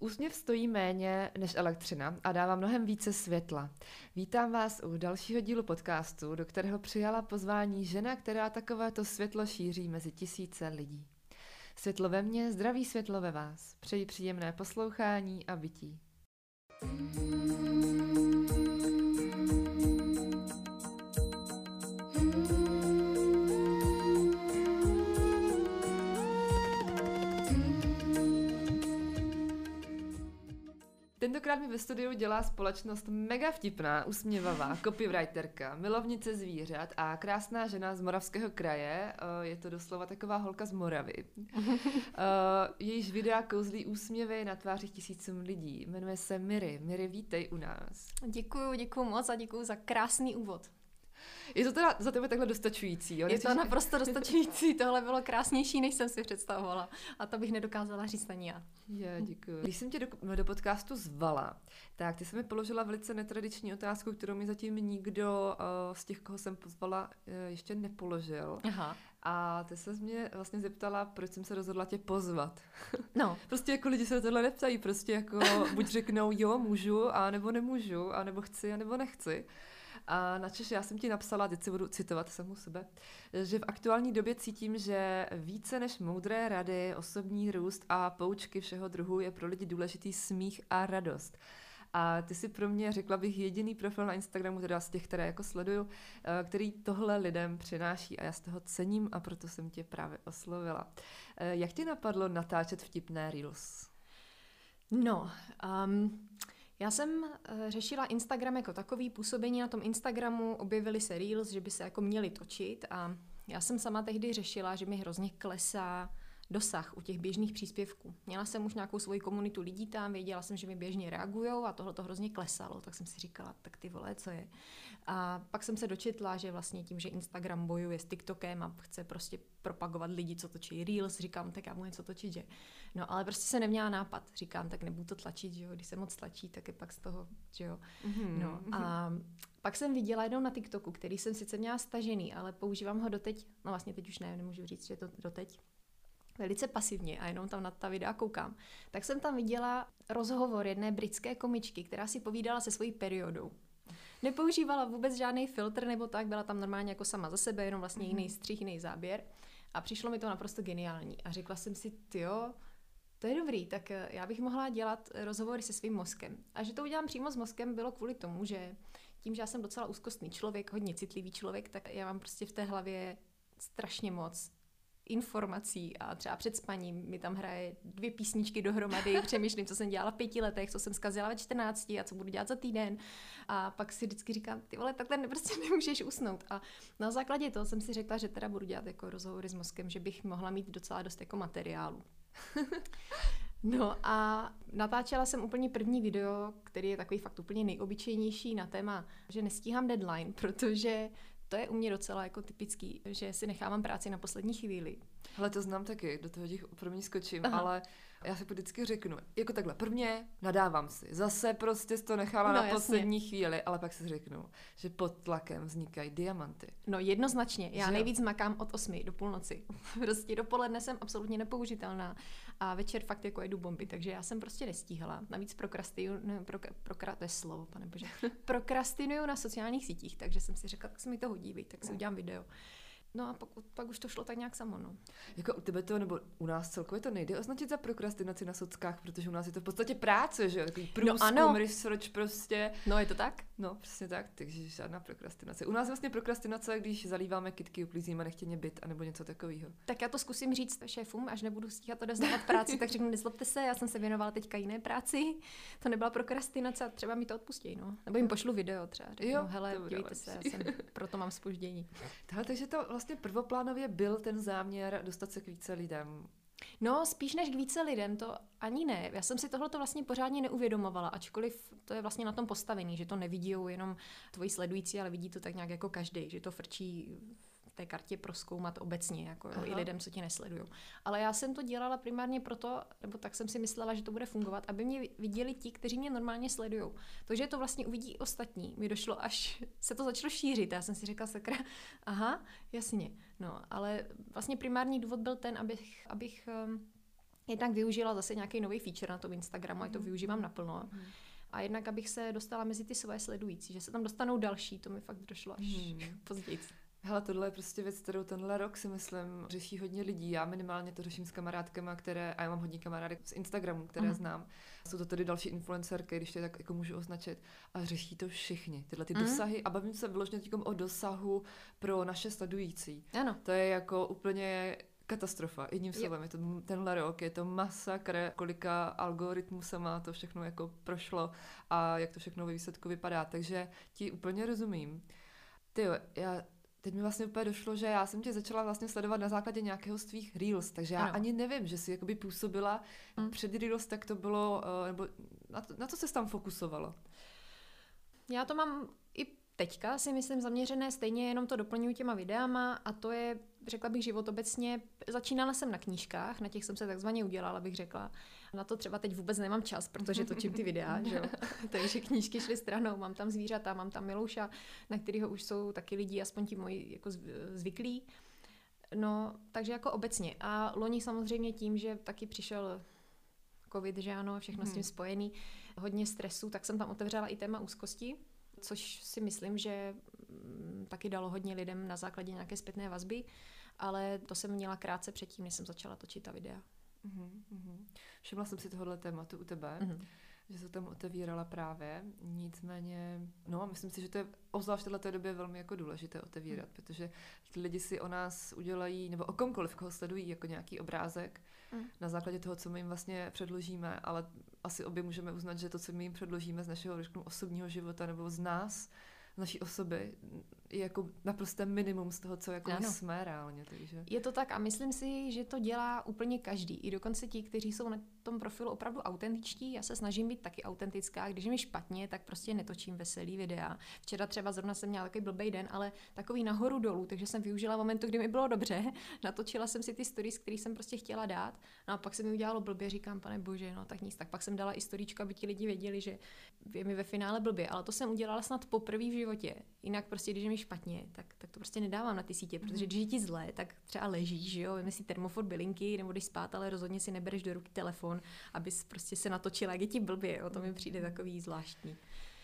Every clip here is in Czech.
Úsměv stojí méně než elektřina a dává mnohem více světla. Vítám vás u dalšího dílu podcastu, do kterého přijala pozvání žena, která takovéto světlo šíří mezi tisíce lidí. Světlo ve mně, zdraví světlo ve vás. Přeji příjemné poslouchání a bytí. Tentokrát mi ve studiu dělá společnost mega vtipná, usměvavá, copywriterka, milovnice zvířat a krásná žena z Moravského kraje. Eh, je to doslova taková holka z Moravy. Eh, jejíž videa kouzlí úsměvy na tvářích tisícům lidí. Jmenuje se Miri. Miri, vítej u nás. Děkuju, děkuju moc a děkuju za krásný úvod. Je to teda za tebe takhle dostačující? Jo? Je to naprosto dostačující, tohle bylo krásnější, než jsem si představovala. A to bych nedokázala říct ani já. Je, děkuji. Když jsem tě do, do podcastu zvala, tak ty jsi mi položila velice netradiční otázku, kterou mi zatím nikdo uh, z těch, koho jsem pozvala, uh, ještě nepoložil. Aha. A ty se mě vlastně zeptala, proč jsem se rozhodla tě pozvat. No. prostě jako lidi se tohle neptají, prostě jako buď řeknou jo, můžu, a nebo nemůžu, a nebo chci, a nebo nechci. A načež já jsem ti napsala, teď si budu citovat samu sebe, že v aktuální době cítím, že více než moudré rady, osobní růst a poučky všeho druhu je pro lidi důležitý smích a radost. A ty si pro mě, řekla bych, jediný profil na Instagramu, teda z těch, které jako sleduju, eh, který tohle lidem přináší a já z toho cením a proto jsem tě právě oslovila. Eh, jak ti napadlo natáčet vtipné Reels? No, um, já jsem uh, řešila Instagram jako takový, působení na tom Instagramu, objevily se Reels, že by se jako měly točit a já jsem sama tehdy řešila, že mi hrozně klesá dosah u těch běžných příspěvků. Měla jsem už nějakou svoji komunitu lidí tam, věděla jsem, že mi běžně reagují a tohle to hrozně klesalo, tak jsem si říkala, tak ty vole, co je. A pak jsem se dočetla, že vlastně tím, že Instagram bojuje s TikTokem a chce prostě propagovat lidi, co točí Reels, říkám, tak já mu něco točit, že. No ale prostě se neměla nápad, říkám, tak nebudu to tlačit, že jo, když se moc tlačí, tak je pak z toho, že jo. Mm-hmm. No a pak jsem viděla jednou na TikToku, který jsem sice měla stažený, ale používám ho doteď, no vlastně teď už ne, nemůžu říct, že je to doteď, velice pasivně a jenom tam na ta videa koukám, tak jsem tam viděla rozhovor jedné britské komičky, která si povídala se svojí periodou. Nepoužívala vůbec žádný filtr nebo tak, byla tam normálně jako sama za sebe, jenom vlastně mm-hmm. jiný střih, jiný záběr. A přišlo mi to naprosto geniální. A řekla jsem si, jo, to je dobrý, tak eh, já bych mohla dělat rozhovory se svým mozkem. A že to udělám přímo s mozkem bylo kvůli tomu, že tím, že já jsem docela úzkostný člověk, hodně citlivý člověk, tak já mám prostě v té hlavě strašně moc informací a třeba před spaním mi tam hraje dvě písničky dohromady, přemýšlím, co jsem dělala v pěti letech, co jsem zkazila ve čtrnácti a co budu dělat za týden. A pak si vždycky říkám, ty vole, takhle prostě nemůžeš usnout. A na základě toho jsem si řekla, že teda budu dělat jako rozhovory s mozkem, že bych mohla mít docela dost jako materiálu. No a natáčela jsem úplně první video, který je takový fakt úplně nejobyčejnější na téma, že nestíhám deadline, protože to je u mě docela jako typický, že si nechávám práci na poslední chvíli. Ale to znám taky, do toho těch první skočím, Aha. ale já si vždycky řeknu, jako takhle, prvně nadávám si, zase prostě to nechala no, na jasně. poslední chvíli, ale pak si řeknu, že pod tlakem vznikají diamanty. No jednoznačně, já že nejvíc makám od 8 do půlnoci. prostě dopoledne jsem absolutně nepoužitelná a večer fakt jako jedu bomby, takže já jsem prostě nestíhala. Navíc prokrastinuju, ne, pro, prokra, to je slovo, pane bože, prokrastinuju na sociálních sítích, takže jsem si řekla, tak se mi to hodí, tak si udělám video. No a pak, pak už to šlo tak nějak samo, no. Jako u tebe to, nebo u nás celkově to nejde označit za prokrastinaci na sockách, protože u nás je to v podstatě práce, že jo? Takový no průzkum, no ano. research prostě. No je to tak? No, přesně tak, takže žádná prokrastinace. U nás vlastně prokrastinace, když zalíváme kitky, uklízíme nechtěně byt, anebo něco takového. Tak já to zkusím říct šéfům, až nebudu stíhat odezdávat práci, tak řeknu, nezlobte se, já jsem se věnovala teďka jiné práci, to nebyla prokrastinace a třeba mi to odpustí, no. Nebo jim pošlu video třeba, řeknu, jo, hele, dívejte se, já jsem, proto mám spoždění. Tohle, takže to vlastně prvoplánově byl ten záměr dostat se k více lidem. No, spíš než k více lidem, to ani ne. Já jsem si tohle vlastně pořádně neuvědomovala, ačkoliv to je vlastně na tom postavený, že to nevidí jenom tvoji sledující, ale vidí to tak nějak jako každý, že to frčí té kartě proskoumat obecně, jako jo, i lidem, co tě nesledují. Ale já jsem to dělala primárně proto, nebo tak jsem si myslela, že to bude fungovat, aby mě viděli ti, kteří mě normálně sledují. To, že to vlastně uvidí ostatní, mi došlo, až se to začalo šířit. Já jsem si řekla, sakra, aha, jasně. No, ale vlastně primární důvod byl ten, abych, abych um, jednak využila zase nějaký nový feature na tom Instagramu, a to mhm. využívám naplno. Mm. A jednak, abych se dostala mezi ty svoje sledující, že se tam dostanou další, to mi fakt došlo až mm. později. Hele, tohle je prostě věc, kterou tenhle rok si myslím řeší hodně lidí. Já minimálně to řeším s kamarádkama, které, a já mám hodně kamarádek z Instagramu, které uh-huh. znám. Jsou to tedy další influencerky, když to tak jako můžu označit. A řeší to všichni, tyhle ty uh-huh. dosahy. A bavím se vyloženě o dosahu pro naše sledující. Ano. To je jako úplně katastrofa. Jedním slovem, je to tenhle rok, je to masakr, kolika algoritmů sama to všechno jako prošlo a jak to všechno ve výsledku vypadá. Takže ti úplně rozumím. Ty já teď mi vlastně úplně došlo, že já jsem tě začala vlastně sledovat na základě nějakého z tvých Reels, takže já ano. ani nevím, že jsi jakoby působila hmm. před Reels, tak to bylo, eh, nebo na, to, na co se tam fokusovalo? Já to mám teďka si myslím zaměřené stejně, jenom to doplňuji těma videama a to je, řekla bych, život obecně. Začínala jsem na knížkách, na těch jsem se takzvaně udělala, bych řekla. Na to třeba teď vůbec nemám čas, protože točím ty videa, že jo? takže knížky šly stranou, mám tam zvířata, mám tam Milouša, na kterého už jsou taky lidi, aspoň ti moji jako zvyklí. No, takže jako obecně. A loni samozřejmě tím, že taky přišel covid, že ano, všechno hmm. s tím mhm. spojený, hodně stresu, tak jsem tam otevřela i téma úzkosti, což si myslím, že mm, taky dalo hodně lidem na základě nějaké zpětné vazby, ale to jsem měla krátce předtím, než jsem začala točit ta videa. Mm-hmm. Všimla jsem si tohohle tématu u tebe, mm-hmm. že se tam otevírala právě, nicméně, no a myslím si, že to je obzvlášť v této době velmi jako důležité otevírat, mm. protože lidi si o nás udělají, nebo o komkoliv, koho sledují, jako nějaký obrázek mm. na základě toho, co my jim vlastně předložíme, ale asi obě můžeme uznat, že to, co my jim předložíme z našeho řeknu, osobního života nebo z nás, naší osoby jako naprosté minimum z toho, co jako ano. jsme reálně. Takže. Je to tak a myslím si, že to dělá úplně každý. I dokonce ti, kteří jsou na tom profilu opravdu autentičtí. Já se snažím být taky autentická. Když mi špatně, tak prostě netočím veselý videa. Včera třeba zrovna jsem měla takový blbý den, ale takový nahoru dolů, takže jsem využila momentu, kdy mi bylo dobře. Natočila jsem si ty stories, které jsem prostě chtěla dát. No a pak se mi udělalo blbě, říkám, pane bože, no tak nic. Tak pak jsem dala i storíčka, aby ti lidi věděli, že je mi ve finále blbě. Ale to jsem udělala snad poprvé v životě. Jinak prostě, když mi špatně, tak, tak to prostě nedávám na ty sítě, protože když je ti zle, tak třeba ležíš, jo, veme si termofor bylinky nebo když spát, ale rozhodně si nebereš do ruky telefon, abys prostě se natočila, jak je ti blbě, o to mi přijde takový zvláštní.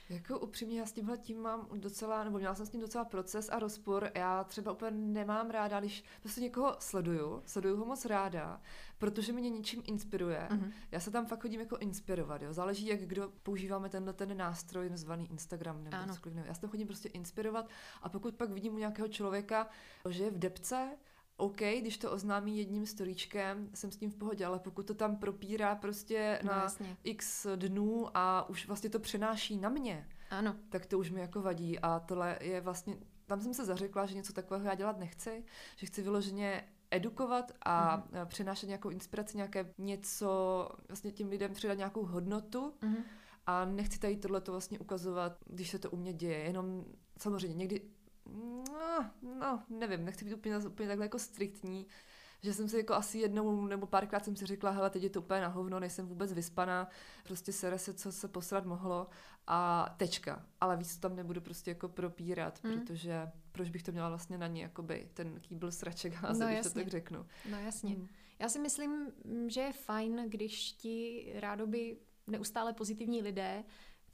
Jako upřímně, já s tímhle tím mám docela, nebo měla jsem s tím docela proces a rozpor. Já třeba úplně nemám ráda, když prostě někoho sleduju, sleduju ho moc ráda, protože mě něčím inspiruje. Mm-hmm. Já se tam fakt chodím jako inspirovat, jo. Záleží, jak kdo používáme tenhle ten nástroj nazvaný Instagram nebo cokoliv. Já se tam chodím prostě inspirovat a pokud pak vidím u nějakého člověka, že je v depce, OK, když to oznámí jedním storíčkem, jsem s tím v pohodě, ale pokud to tam propírá prostě no, na jasně. x dnů a už vlastně to přenáší na mě, ano. tak to už mi jako vadí a tohle je vlastně, tam jsem se zařekla, že něco takového já dělat nechci, že chci vyloženě edukovat a mm-hmm. přenášet nějakou inspiraci, nějaké něco, vlastně tím lidem předat nějakou hodnotu mm-hmm. a nechci tady tohle vlastně ukazovat, když se to u mě děje, jenom samozřejmě někdy no, no, nevím, nechci být úplně, úplně takhle jako striktní, že jsem si jako asi jednou nebo párkrát jsem si řekla, hele, teď je to úplně na hovno, nejsem vůbec vyspaná, prostě sere se, co se posrat mohlo a tečka. Ale víc tam nebudu prostě jako propírat, mm. protože proč bych to měla vlastně na ní, jakoby ten kýbl sraček házet, no, když to tak řeknu. No jasně. Mm. Já si myslím, že je fajn, když ti rádoby neustále pozitivní lidé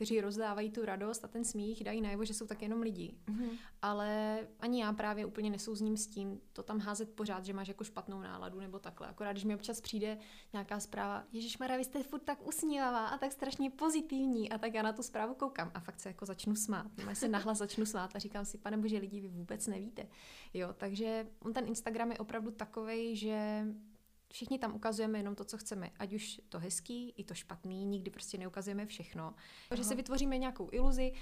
kteří rozdávají tu radost a ten smích, dají najevo, že jsou tak jenom lidi. Mm-hmm. Ale ani já právě úplně nesouzním s tím, to tam házet pořád, že máš jako špatnou náladu nebo takhle. Akorát, když mi občas přijde nějaká zpráva, Ježíš Mara, vy jste furt tak usmívavá a tak strašně pozitivní. A tak já na tu zprávu koukám a fakt se jako začnu smát. Já se nahlas začnu smát a říkám si, pane bože, lidi, vy vůbec nevíte. Jo, takže on ten Instagram je opravdu takový, že všichni tam ukazujeme jenom to, co chceme. Ať už to hezký, i to špatný, nikdy prostě neukazujeme všechno. Aha. Že si vytvoříme nějakou iluzi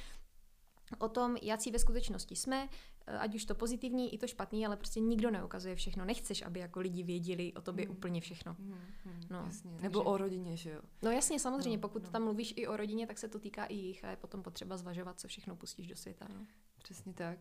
o tom, jaký ve skutečnosti jsme, eh, ať už to pozitivní, i to špatný, ale prostě nikdo neukazuje všechno. Nechceš, aby jako lidi věděli o tobě hmm. úplně všechno. Hmm, hmm, no, jasně. Takže... Nebo o rodině, že jo? No jasně, samozřejmě. No, pokud no. tam mluvíš i o rodině, tak se to týká i jich a je potom potřeba zvažovat, co všechno pustíš do světa. No. Přesně tak.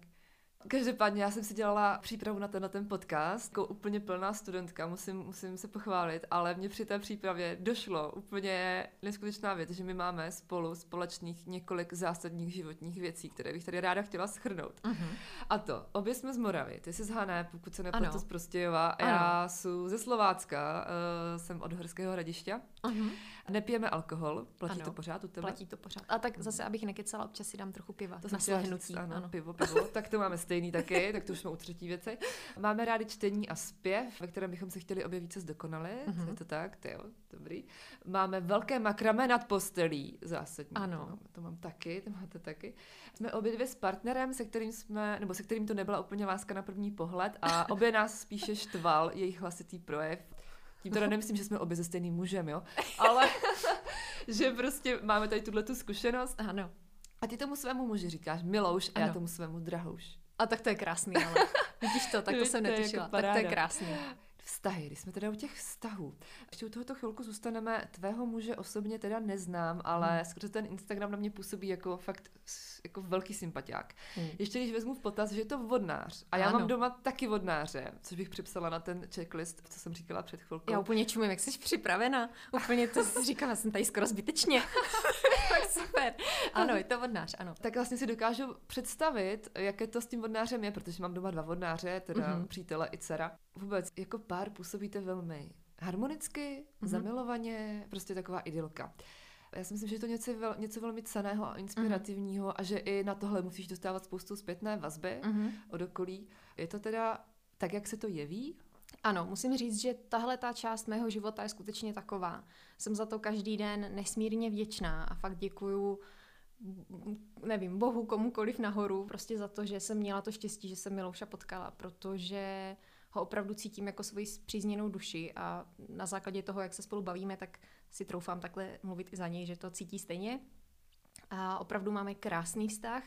Každopádně já jsem si dělala přípravu na ten, na ten podcast, jako úplně plná studentka, musím, musím se pochválit, ale mě při té přípravě došlo úplně neskutečná věc, že my máme spolu společných několik zásadních životních věcí, které bych tady ráda chtěla schrnout. Uh-huh. A to, obě jsme z Moravy, ty jsi z Hané, pokud se nepletu z Prostějova, a já jsem ze Slovácka, uh, jsem od Horského hradiště. Uh-huh. Nepijeme alkohol, platí ano, to pořád u tebe? platí to pořád. A tak zase, abych nekecala, občas si dám trochu piva. To na slohnutí. Ano, ano, pivo, pivo. tak to máme stejný taky, tak to už jsme u třetí věci. Máme rádi čtení a zpěv, ve kterém bychom se chtěli obě více zdokonalit. Mm-hmm. Je to tak? Ty jo, dobrý. Máme velké makrame nad postelí, zásadní. Ano. To mám, to mám taky, to máte taky. Jsme obě dvě s partnerem, se kterým jsme, nebo se kterým to nebyla úplně láska na první pohled a obě nás spíše štval jejich hlasitý projev tím teda nemyslím, že jsme obě ze stejným mužem, jo, ale že prostě máme tady tuhle tu zkušenost. Ano. A ty tomu svému muži říkáš Milouš a ano. já tomu svému Drahouš. A tak to je krásný, ale vidíš to, tak to jsem netušila. Jako tak to je krásný vztahy, když jsme teda u těch vztahů. Ještě u tohoto chvilku zůstaneme, tvého muže osobně teda neznám, ale hmm. skrze ten Instagram na mě působí jako fakt jako velký sympatiák. Hmm. Ještě když vezmu v potaz, že je to vodnář a já ano. mám doma taky vodnáře, což bych připsala na ten checklist, co jsem říkala před chvilkou. Já úplně čumím, jak jsi připravena. Úplně to jsi říkala, jsem tady skoro zbytečně. tak super. Ano, je to vodnář, ano. Tak vlastně si dokážu představit, jaké to s tím vodnářem je, protože mám doma dva vodnáře, teda mm-hmm. přítele i dcera. Vůbec jako pár působíte velmi harmonicky, mm-hmm. zamilovaně, prostě taková idylka. Já si myslím, že je to něco, něco velmi ceného a inspirativního mm-hmm. a že i na tohle musíš dostávat spoustu zpětné vazby mm-hmm. od okolí. Je to teda tak, jak se to jeví? Ano, musím říct, že tahle ta část mého života je skutečně taková. Jsem za to každý den nesmírně vděčná a fakt děkuju nevím, bohu, komukoliv nahoru, prostě za to, že jsem měla to štěstí, že jsem Milouša potkala, protože ho opravdu cítím jako svoji zpřízněnou duši a na základě toho, jak se spolu bavíme, tak si troufám takhle mluvit i za něj, že to cítí stejně. A opravdu máme krásný vztah,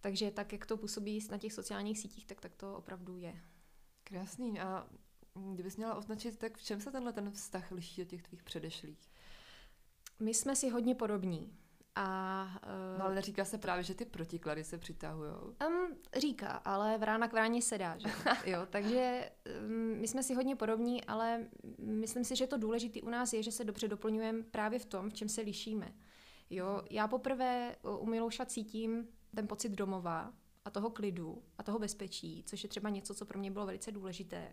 takže tak, jak to působí na těch sociálních sítích, tak tak to opravdu je. Krásný. A kdybys měla označit, tak v čem se tenhle ten vztah liší od těch tvých předešlých? My jsme si hodně podobní. A, uh, no ale říká se právě, že ty protiklady se přitahují. Um, říká, ale vrána k vráně se dá, že? jo, takže um, my jsme si hodně podobní, ale myslím si, že to důležité u nás je, že se dobře doplňujeme právě v tom, v čem se lišíme. Jo, já poprvé u Milouša cítím ten pocit domova a toho klidu a toho bezpečí, což je třeba něco, co pro mě bylo velice důležité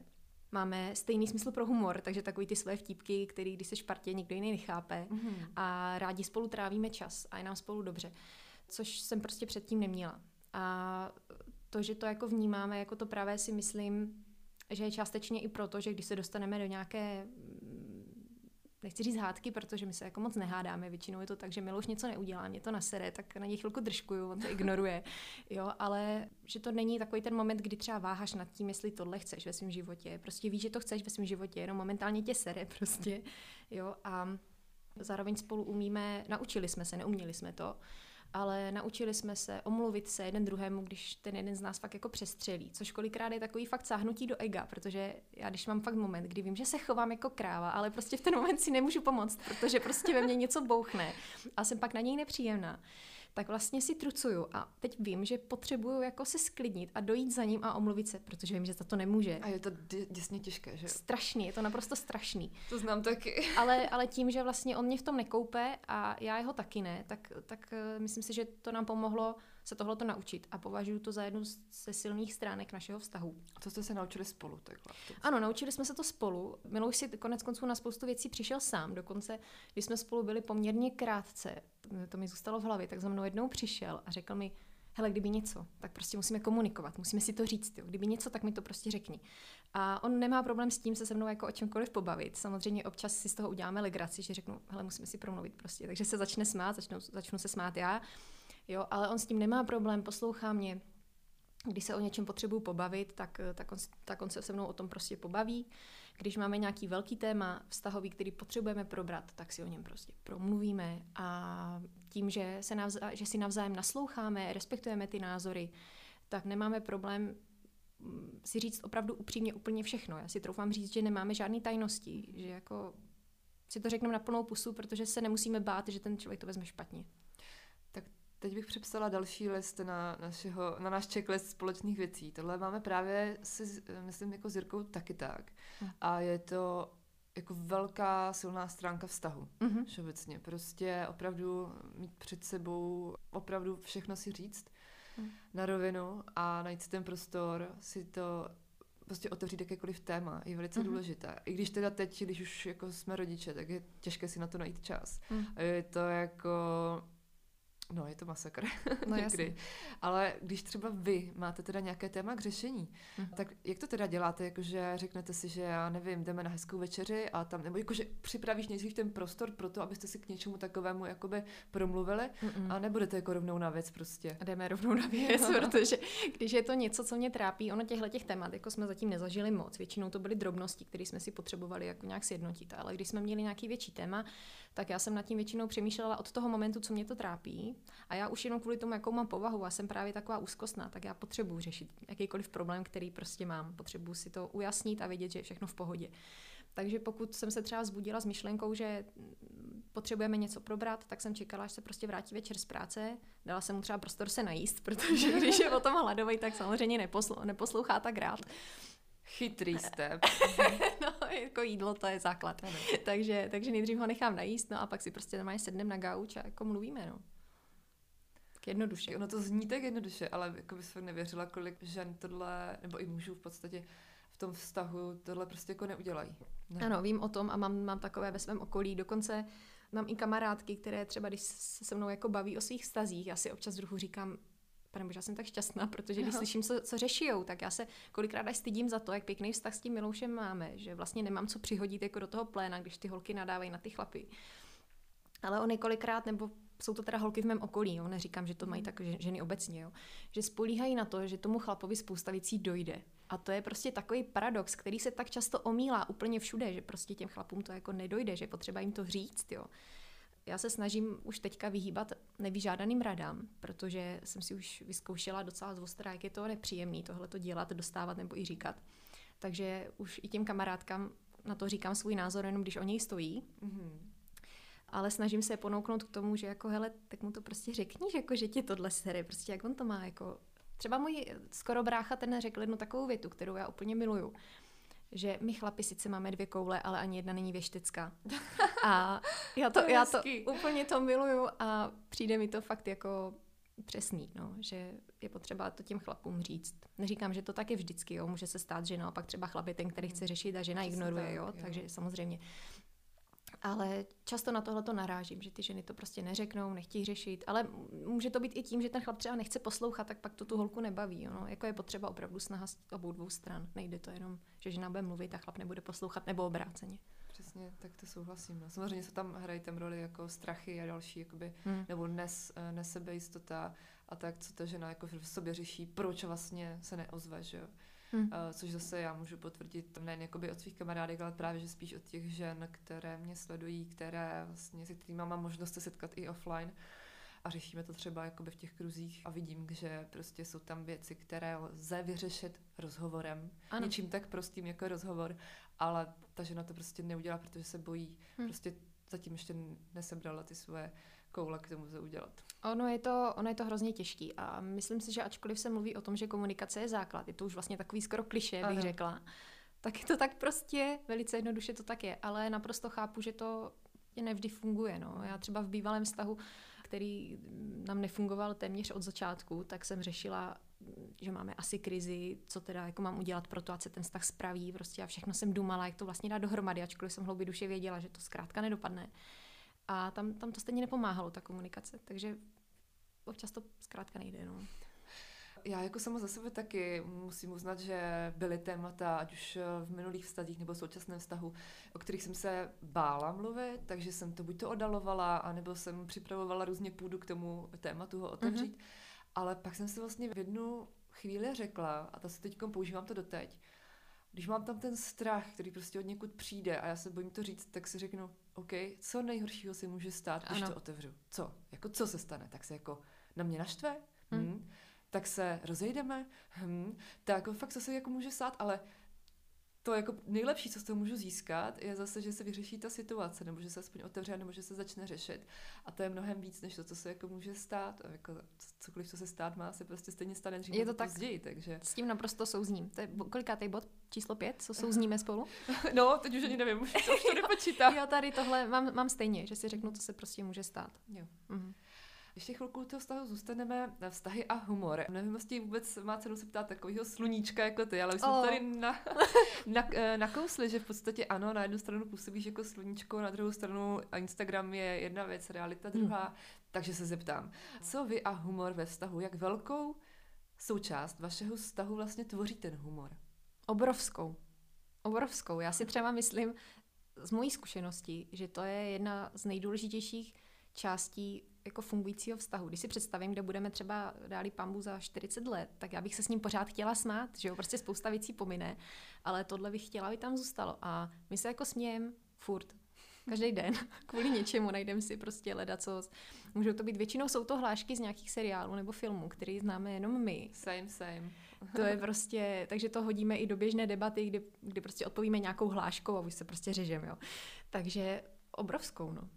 máme stejný smysl pro humor, takže takový ty své vtípky, který když se špartě nikdo jiný nechápe mm-hmm. a rádi spolu trávíme čas a je nám spolu dobře, což jsem prostě předtím neměla. A to, že to jako vnímáme jako to pravé si myslím, že je částečně i proto, že když se dostaneme do nějaké nechci říct hádky, protože my se jako moc nehádáme, většinou je to tak, že Miloš něco neudělá, mě to nasere, tak na něj chvilku držkuju, on to ignoruje, jo, ale že to není takový ten moment, kdy třeba váháš nad tím, jestli tohle chceš ve svém životě, prostě víš, že to chceš ve svém životě, jenom momentálně tě sere prostě, jo, a zároveň spolu umíme, naučili jsme se, neuměli jsme to, ale naučili jsme se omluvit se jeden druhému, když ten jeden z nás fakt jako přestřelí, což kolikrát je takový fakt sáhnutí do ega, protože já když mám fakt moment, kdy vím, že se chovám jako kráva, ale prostě v ten moment si nemůžu pomoct, protože prostě ve mně něco bouchne a jsem pak na něj nepříjemná, tak vlastně si trucuju a teď vím, že potřebuju jako se sklidnit a dojít za ním a omluvit se, protože vím, že za to nemůže. A je to děsně těžké, že Strašný, je to naprosto strašný. To znám taky. ale, ale tím, že vlastně on mě v tom nekoupe a já jeho taky ne, tak, tak uh, myslím si, že to nám pomohlo se tohleto naučit a považuji to za jednu ze silných stránek našeho vztahu. A co jste se naučili spolu takhle? Ano, naučili jsme se to spolu. Milouš si konec konců na spoustu věcí přišel sám. Dokonce, když jsme spolu byli poměrně krátce, to mi zůstalo v hlavě, tak za mnou jednou přišel a řekl mi, hele, kdyby něco, tak prostě musíme komunikovat, musíme si to říct, jo. kdyby něco, tak mi to prostě řekni. A on nemá problém s tím se se mnou jako o čemkoliv pobavit. Samozřejmě občas si z toho uděláme legraci, že řeknu, hele, musíme si promluvit prostě. Takže se začne smát, začnu, začnu se smát já. Jo, ale on s tím nemá problém, poslouchá mě. Když se o něčem potřebuju pobavit, tak, tak, on, tak on se se mnou o tom prostě pobaví. Když máme nějaký velký téma vztahový, který potřebujeme probrat, tak si o něm prostě promluvíme a tím, že, se navzá, že si navzájem nasloucháme, respektujeme ty názory, tak nemáme problém mm, si říct opravdu upřímně úplně všechno. Já si troufám říct, že nemáme žádné tajnosti, že jako si to řekneme na plnou pusu, protože se nemusíme bát, že ten člověk to vezme špatně Teď bych přepsala další list na, našeho, na náš checklist společných věcí. Tohle máme právě, si, myslím, jako s Jirkou taky tak. Hm. A je to jako velká silná stránka vztahu. Mm-hmm. Všeobecně. Prostě opravdu mít před sebou, opravdu všechno si říct mm. na rovinu a najít si ten prostor, si to prostě otevřít jakékoliv téma je velice mm-hmm. důležité. I když teda teď, když už jako jsme rodiče, tak je těžké si na to najít čas. Mm. Je to jako No, je to masakr. No, někdy. Ale když třeba vy máte teda nějaké téma k řešení, mm. tak jak to teda děláte? Jakože řeknete si, že já nevím, jdeme na hezkou večeři a tam, nebo jakože připravíš nejdřív ten prostor pro to, abyste si k něčemu takovému jakoby promluvili Mm-mm. a nebudete jako rovnou na věc prostě. A jdeme rovnou na věc, protože když je to něco, co mě trápí, ono těchto těch témat, jako jsme zatím nezažili moc. Většinou to byly drobnosti, které jsme si potřebovali jako nějak sjednotit. Ale když jsme měli nějaký větší téma, tak já jsem nad tím většinou přemýšlela od toho momentu, co mě to trápí. A já už jenom kvůli tomu, jakou mám povahu, a jsem právě taková úzkostná, tak já potřebuji řešit jakýkoliv problém, který prostě mám. Potřebuji si to ujasnit a vědět, že je všechno v pohodě. Takže pokud jsem se třeba zbudila s myšlenkou, že potřebujeme něco probrat, tak jsem čekala, až se prostě vrátí večer z práce. Dala jsem mu třeba prostor se najíst, protože když je o tom hladový, tak samozřejmě neposl- neposlouchá tak rád. Chytrý step. no, jako jídlo, to je základ. takže, takže nejdřív ho nechám najíst, no a pak si prostě normálně sedneme na gauč a jako mluvíme, no. Jednoduše. Ono to zní tak jednoduše, ale jako bys nevěřila, kolik žen tohle, nebo i mužů v podstatě v tom vztahu tohle prostě jako neudělají. Ne. Ano, vím o tom a mám, mám takové ve svém okolí. Dokonce mám i kamarádky, které třeba, když se se mnou jako baví o svých vztazích, já si občas druhu říkám, pane bože, já jsem tak šťastná, protože když no. slyším, co, co řešijou, tak já se kolikrát až stydím za to, jak pěkný vztah s tím Miloušem máme, že vlastně nemám co přihodit jako do toho pléna, když ty holky nadávají na ty chlapy. Ale on několikrát, nebo jsou to teda holky v mém okolí, jo, neříkám, že to mají hmm. tak ženy obecně, jo, že spolíhají na to, že tomu chlapovi spousta věcí dojde. A to je prostě takový paradox, který se tak často omílá úplně všude, že prostě těm chlapům to jako nedojde, že potřeba jim to říct, jo já se snažím už teďka vyhýbat nevyžádaným radám, protože jsem si už vyzkoušela docela zvostrá, jak je to nepříjemný tohle to dělat, dostávat nebo i říkat. Takže už i těm kamarádkám na to říkám svůj názor, jenom když o něj stojí. Mm-hmm. Ale snažím se ponouknout k tomu, že jako hele, tak mu to prostě řekni, že, jako, že ti tohle sere, prostě jak on to má, jako. Třeba můj skoro brácha ten řekl jednu takovou větu, kterou já úplně miluju že my chlapi sice máme dvě koule, ale ani jedna není věštecká. A já to, to já to úplně to miluju a přijde mi to fakt jako přesný, no, že je potřeba to těm chlapům říct. Neříkám, že to tak je vždycky, jo, může se stát, že naopak třeba chlap je ten, který chce řešit a žena ignoruje, tak, jo, jo, takže samozřejmě ale často na tohle to narážím, že ty ženy to prostě neřeknou, nechtějí řešit, ale může to být i tím, že ten chlap třeba nechce poslouchat, tak pak to tu holku nebaví. Jo, no. Jako je potřeba opravdu snaha z obou dvou stran. Nejde to jenom, že žena bude mluvit a chlap nebude poslouchat, nebo obráceně. Přesně, tak to souhlasím. No. Samozřejmě se tam hrají tam roli jako strachy a další, jakoby, hmm. nebo nes, eh, nesebejistota a tak, co ta žena jako v sobě řeší, proč vlastně se neozve, že jo. Hmm. Což zase já můžu potvrdit nejen jakoby od svých kamarádek, ale právě, že spíš od těch žen, které mě sledují, které vlastně, se kterými mám možnost se setkat i offline a řešíme to třeba jakoby v těch kruzích a vidím, že prostě jsou tam věci, které lze vyřešit rozhovorem, ano. něčím tak prostým jako rozhovor, ale ta žena to prostě neudělá, protože se bojí, hmm. prostě zatím ještě nesebrala ty svoje koule k tomu to udělat. Ono je to, ono je to hrozně těžký a myslím si, že ačkoliv se mluví o tom, že komunikace je základ, je to už vlastně takový skoro kliše, bych ano. řekla, tak je to tak prostě, velice jednoduše to tak je, ale naprosto chápu, že to nevždy funguje. No. Já třeba v bývalém vztahu, který nám nefungoval téměř od začátku, tak jsem řešila, že máme asi krizi, co teda jako mám udělat pro to, ať se ten vztah spraví. Prostě a všechno jsem dumala, jak to vlastně dá dohromady, ačkoliv jsem hloubě duše věděla, že to zkrátka nedopadne. A tam, tam to stejně nepomáhalo, ta komunikace. Takže občas to zkrátka nejde. No. Já jako sama za sebe taky musím uznat, že byly témata, ať už v minulých vztazích nebo v současném vztahu, o kterých jsem se bála mluvit, takže jsem to buď to odalovala, anebo jsem připravovala různě půdu k tomu tématu ho otevřít. Mm-hmm. Ale pak jsem si vlastně v jednu chvíli řekla, a to si teď používám to doteď, když mám tam ten strach, který prostě od někud přijde a já se bojím to říct, tak si řeknu, OK, co nejhoršího si může stát, když ano. to otevřu? Co? Jako co se stane? Tak se jako na mě naštve? Hmm. Hmm. Tak se rozejdeme? Hmm. Tak jako fakt co se jako může stát, ale to jako nejlepší, co z toho můžu získat, je zase, že se vyřeší ta situace, nebo že se aspoň otevře, nebo že se začne řešit. A to je mnohem víc, než to, co se jako může stát. A jako cokoliv, co se stát má, se prostě stejně stane dřív je to tak, později, takže... S tím naprosto souzním. To je kolikátý bod? Číslo pět? Co souzníme spolu? no, teď už ani nevím, už to, už to nepočítám. Já tady tohle mám, mám stejně, že si řeknu, co se prostě může stát. Jo. Mhm. Ještě chvilku toho vztahu zůstaneme na vztahy a humor. Nevím, jestli vůbec má cenu se ptát takového sluníčka jako ty, ale už jsme oh. tady na, na, eh, nakousli, že v podstatě ano, na jednu stranu působíš jako sluníčko, na druhou stranu Instagram je jedna věc, realita druhá. Hmm. Takže se zeptám, co vy a humor ve vztahu, jak velkou součást vašeho vztahu vlastně tvoří ten humor? Obrovskou. Obrovskou. Já si třeba myslím z mojí zkušenosti, že to je jedna z nejdůležitějších částí jako fungujícího vztahu. Když si představím, kde budeme třeba dáli pambu za 40 let, tak já bych se s ním pořád chtěla smát, že jo, prostě spousta věcí pomine, ale tohle bych chtěla, aby tam zůstalo. A my se jako smějem furt, každý den, kvůli něčemu najdeme si prostě leda, co můžou to být, většinou jsou to hlášky z nějakých seriálů nebo filmů, který známe jenom my. Same, same. to je prostě, takže to hodíme i do běžné debaty, kdy, kdy prostě odpovíme nějakou hláškou a už se prostě řežeme, jo. Takže obrovskou, no.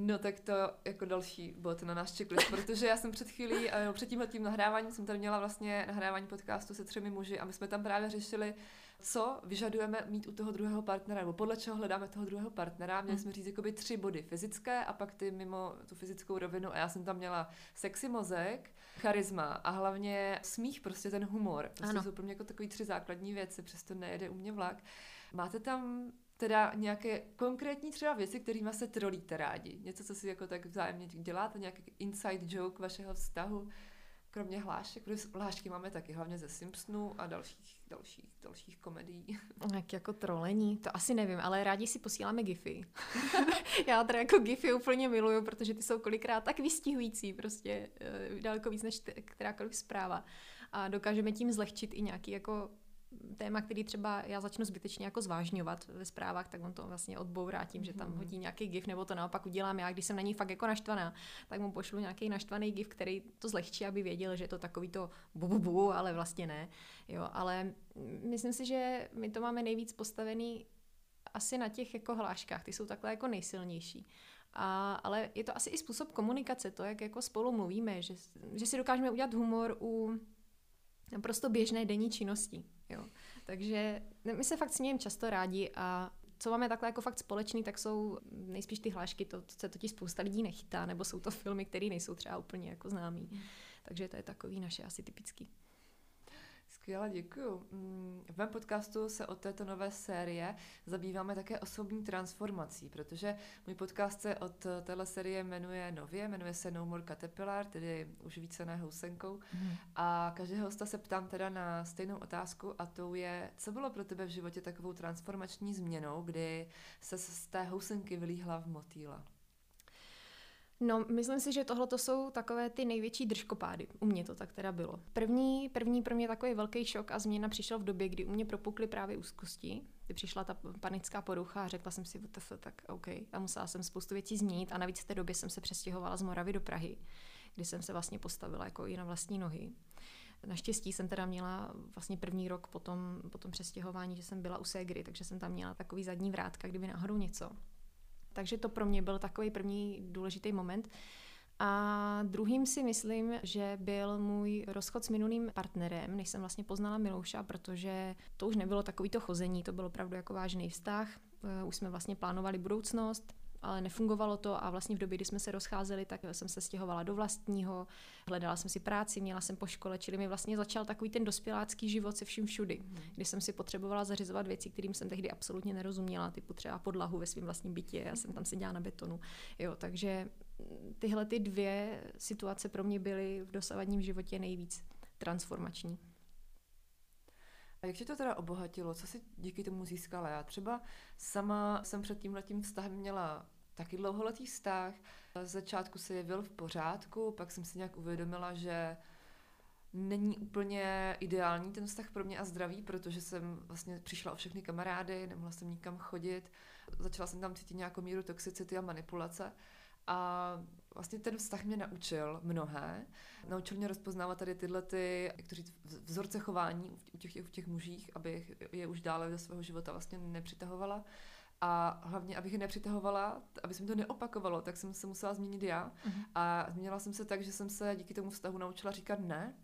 No tak to jako další bod na náš checklist, protože já jsem před chvílí, eh, před tímhle tím nahráváním jsem tady měla vlastně nahrávání podcastu se třemi muži a my jsme tam právě řešili, co vyžadujeme mít u toho druhého partnera, nebo podle čeho hledáme toho druhého partnera. Měli hmm. jsme říct jakoby tři body fyzické a pak ty mimo tu fyzickou rovinu a já jsem tam měla sexy mozek, charisma a hlavně smích, prostě ten humor. Prostě ano. jsou pro mě jako takový tři základní věci, přesto nejede u mě vlak. Máte tam teda nějaké konkrétní třeba věci, kterými se trolíte rádi? Něco, co si jako tak vzájemně děláte, nějaký inside joke vašeho vztahu? Kromě hlášek, protože hlášky máme taky, hlavně ze Simpsonů a dalších, dalších, dalších komedií. Jak jako trolení, to asi nevím, ale rádi si posíláme gify. Já teda jako gify úplně miluju, protože ty jsou kolikrát tak vystihující, prostě eh, daleko víc než kterákoliv zpráva. A dokážeme tím zlehčit i nějaký jako téma, který třeba já začnu zbytečně jako zvážňovat ve zprávách, tak on to vlastně odbourá tím, že tam mhm. hodí nějaký gif, nebo to naopak udělám já, když jsem na ní fakt jako naštvaná, tak mu pošlu nějaký naštvaný gif, který to zlehčí, aby věděl, že je to takový to bu, bu, bu ale vlastně ne. Jo, ale myslím si, že my to máme nejvíc postavený asi na těch jako hláškách, ty jsou takhle jako nejsilnější. A, ale je to asi i způsob komunikace, to, jak jako spolu mluvíme, že, že si dokážeme udělat humor u naprosto běžné denní činnosti. Jo. Takže my se fakt smějeme často rádi a co máme takhle jako fakt společný, tak jsou nejspíš ty hlášky, to se totiž spousta lidí nechytá, nebo jsou to filmy, které nejsou třeba úplně jako známý. Mm. Takže to je takový naše asi typický. Skvěle, děkuju. Mm, v mém podcastu se od této nové série zabýváme také osobní transformací, protože můj podcast se od téhle série jmenuje nově, jmenuje se No More Caterpillar, tedy už více ne housenkou. Mm. A každého hosta se ptám teda na stejnou otázku a to je, co bylo pro tebe v životě takovou transformační změnou, kdy se z té housenky vylíhla v motýla? No, myslím si, že tohle to jsou takové ty největší držkopády. U mě to tak teda bylo. První, první pro mě takový velký šok a změna přišla v době, kdy u mě propukly právě úzkosti. Kdy přišla ta panická porucha a řekla jsem si, WTF, tak OK. A musela jsem spoustu věcí změnit a navíc v té době jsem se přestěhovala z Moravy do Prahy, kdy jsem se vlastně postavila jako i na vlastní nohy. Naštěstí jsem teda měla vlastně první rok po tom, po tom přestěhování, že jsem byla u Ségry, takže jsem tam měla takový zadní vrátka, kdyby náhodou něco. Takže to pro mě byl takový první důležitý moment. A druhým si myslím, že byl můj rozchod s minulým partnerem, než jsem vlastně poznala Milouša, protože to už nebylo takový to chození, to byl opravdu jako vážný vztah. Eh, už jsme vlastně plánovali budoucnost, ale nefungovalo to a vlastně v době, kdy jsme se rozcházeli, tak jsem se stěhovala do vlastního, hledala jsem si práci, měla jsem po škole, čili mi vlastně začal takový ten dospělácký život se vším všudy, mm. kdy jsem si potřebovala zařizovat věci, kterým jsem tehdy absolutně nerozuměla, typu třeba podlahu ve svém vlastním bytě, já jsem tam seděla na betonu. Jo, takže tyhle ty dvě situace pro mě byly v dosavadním životě nejvíc transformační. A jak tě to teda obohatilo? Co jsi díky tomu získala? Já třeba sama jsem před tímhletím vztahem měla taky dlouholetý vztah. Z začátku se jevil v pořádku, pak jsem si nějak uvědomila, že není úplně ideální ten vztah pro mě a zdravý, protože jsem vlastně přišla o všechny kamarády, nemohla jsem nikam chodit, začala jsem tam cítit nějakou míru toxicity a manipulace. A vlastně ten vztah mě naučil mnohé. Naučil mě rozpoznávat tady tyhle ty, jak to říct, vzorce chování u těch, u těch mužích, abych je už dále do svého života vlastně nepřitahovala. A hlavně, abych je nepřitahovala, aby se mi to neopakovalo, tak jsem se musela změnit já. Uh-huh. A změnila jsem se tak, že jsem se díky tomu vztahu naučila říkat ne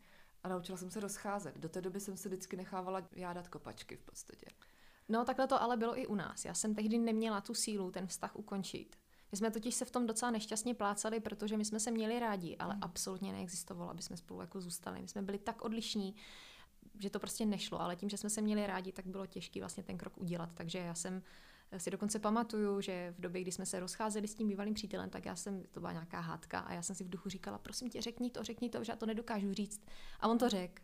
a naučila jsem se rozcházet. Do té doby jsem se vždycky nechávala jádat kopačky v podstatě. No takhle to ale bylo i u nás. Já jsem tehdy neměla tu sílu ten vztah ukončit. My jsme totiž se v tom docela nešťastně plácali, protože my jsme se měli rádi, ale mm. absolutně neexistovalo, aby jsme spolu jako zůstali. My jsme byli tak odlišní, že to prostě nešlo, ale tím, že jsme se měli rádi, tak bylo těžké vlastně ten krok udělat. Takže já jsem si dokonce pamatuju, že v době, kdy jsme se rozcházeli s tím bývalým přítelem, tak já jsem, to byla nějaká hádka a já jsem si v duchu říkala, prosím tě, řekni to, řekni to, že já to nedokážu říct. A on to řekl.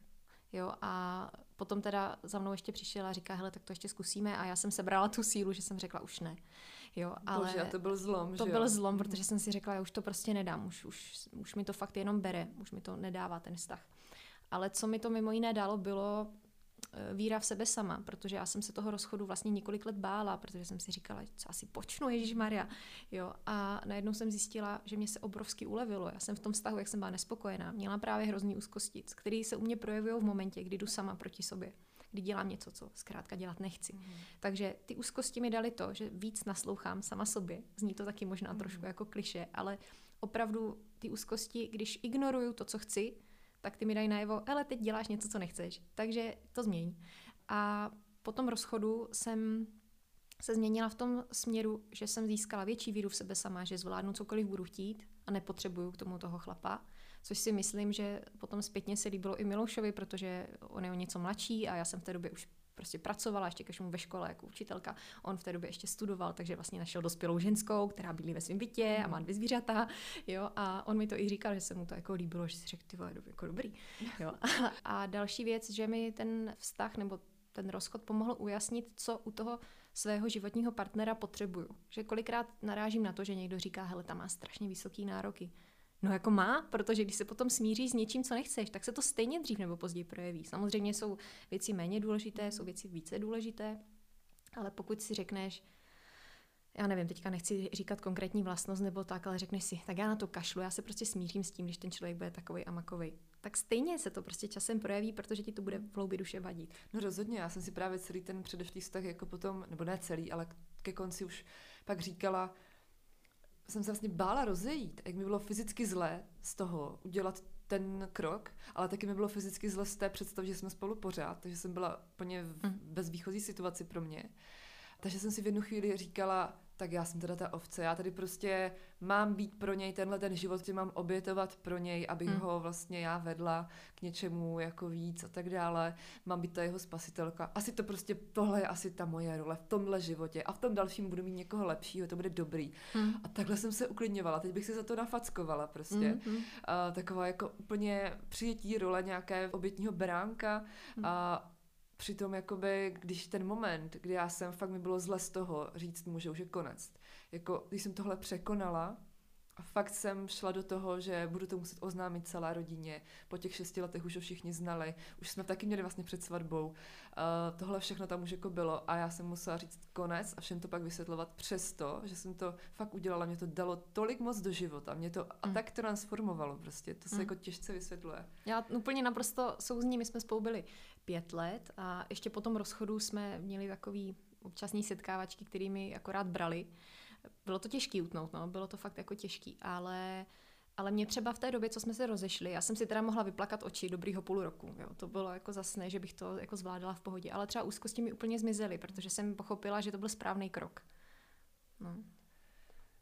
Jo, a potom teda za mnou ještě přišel a říká, hele, tak to ještě zkusíme a já jsem sebrala tu sílu, že jsem řekla, už ne. Jo, ale Bože, a to byl zlom, To že byl jo? zlom, protože jsem si řekla, já už to prostě nedám, už, už, už mi to fakt jenom bere, už mi to nedává ten vztah. Ale co mi to mimo jiné dalo, bylo eh, víra v sebe sama, protože já jsem se toho rozchodu vlastně několik let bála, protože jsem si říkala, co asi počnu, Ježíš Maria. Jo, a najednou jsem zjistila, že mě se obrovsky ulevilo. Já jsem v tom vztahu, jak jsem byla nespokojená, měla právě hrozný úzkosti, který se u mě projevují v momentě, kdy jdu sama proti sobě kdy dělám něco, co zkrátka dělat nechci. Mm. Takže ty úzkosti mi dali to, že víc naslouchám sama sobě. Zní to taky možná mm. trošku jako kliše, ale opravdu ty úzkosti, když ignoruju to, co chci, tak ty mi dají najevo, ale teď děláš něco, co nechceš. Takže to změň. A po tom rozchodu jsem se změnila v tom směru, že jsem získala větší víru v sebe sama, že zvládnu cokoliv budu chtít a nepotřebuju k tomu toho chlapa což si myslím, že potom zpětně se líbilo i Milošovi, protože on je o něco mladší a já jsem v té době už prostě pracovala, ještě když mu ve škole jako učitelka. On v té době ještě studoval, takže vlastně našel dospělou ženskou, která bydlí ve svém bytě a má dvě zvířata. Jo, a on mi to i říkal, že se mu to jako líbilo, že si řekl, ty vole, jako dobrý. Jo. A, a další věc, že mi ten vztah nebo ten rozchod pomohl ujasnit, co u toho svého životního partnera potřebuju. Že kolikrát narážím na to, že někdo říká, hele, tam má strašně vysoký nároky. No jako má, protože když se potom smíří s něčím, co nechceš, tak se to stejně dřív nebo později projeví. Samozřejmě jsou věci méně důležité, jsou věci více důležité, ale pokud si řekneš, já nevím, teďka nechci říkat konkrétní vlastnost nebo tak, ale řekneš si, tak já na to kašlu, já se prostě smířím s tím, když ten člověk bude takový a makový. Tak stejně se to prostě časem projeví, protože ti to bude v hloubi duše vadit. No rozhodně, já jsem si právě celý ten předešlý vztah jako potom, nebo ne celý, ale ke konci už pak říkala, jsem se vlastně bála rozejít, jak mi bylo fyzicky zlé z toho udělat ten krok, ale taky mi bylo fyzicky zle z té představy, že jsme spolu pořád, takže jsem byla úplně v mm. bezvýchozí situaci pro mě. Takže jsem si v jednu chvíli říkala, tak já jsem teda ta ovce, já tady prostě mám být pro něj tenhle ten život, že mám obětovat pro něj, abych hmm. ho vlastně já vedla k něčemu jako víc a tak dále, mám být ta jeho spasitelka. Asi to prostě, tohle je asi ta moje role v tomhle životě a v tom dalším budu mít někoho lepšího, to bude dobrý. Hmm. A takhle jsem se uklidňovala, teď bych se za to nafackovala prostě. Hmm. A, taková jako úplně přijetí role nějaké obětního beránka hmm. a Přitom, jakoby, když ten moment, kdy já jsem, fakt mi bylo zle z toho říct mu, že už je konec. Jako, když jsem tohle překonala, a fakt jsem šla do toho, že budu to muset oznámit celé rodině. Po těch šesti letech už ho všichni znali. Už jsme taky měli vlastně před svatbou. Uh, tohle všechno tam už jako bylo a já jsem musela říct konec a všem to pak vysvětlovat přesto, že jsem to fakt udělala. Mě to dalo tolik moc do života. Mě to a mm. tak transformovalo prostě. To se mm. jako těžce vysvětluje. Já úplně naprosto souzní. My jsme spolu byli pět let a ještě po tom rozchodu jsme měli takový občasní setkávačky, kterými akorát brali. Bylo to těžký utnout, no, bylo to fakt jako těžký, ale ale mě třeba v té době, co jsme se rozešli, já jsem si teda mohla vyplakat oči dobrýho půl roku. Jo. To bylo jako zasné, že bych to jako zvládala v pohodě. Ale třeba úzkosti mi úplně zmizely, protože jsem pochopila, že to byl správný krok. No.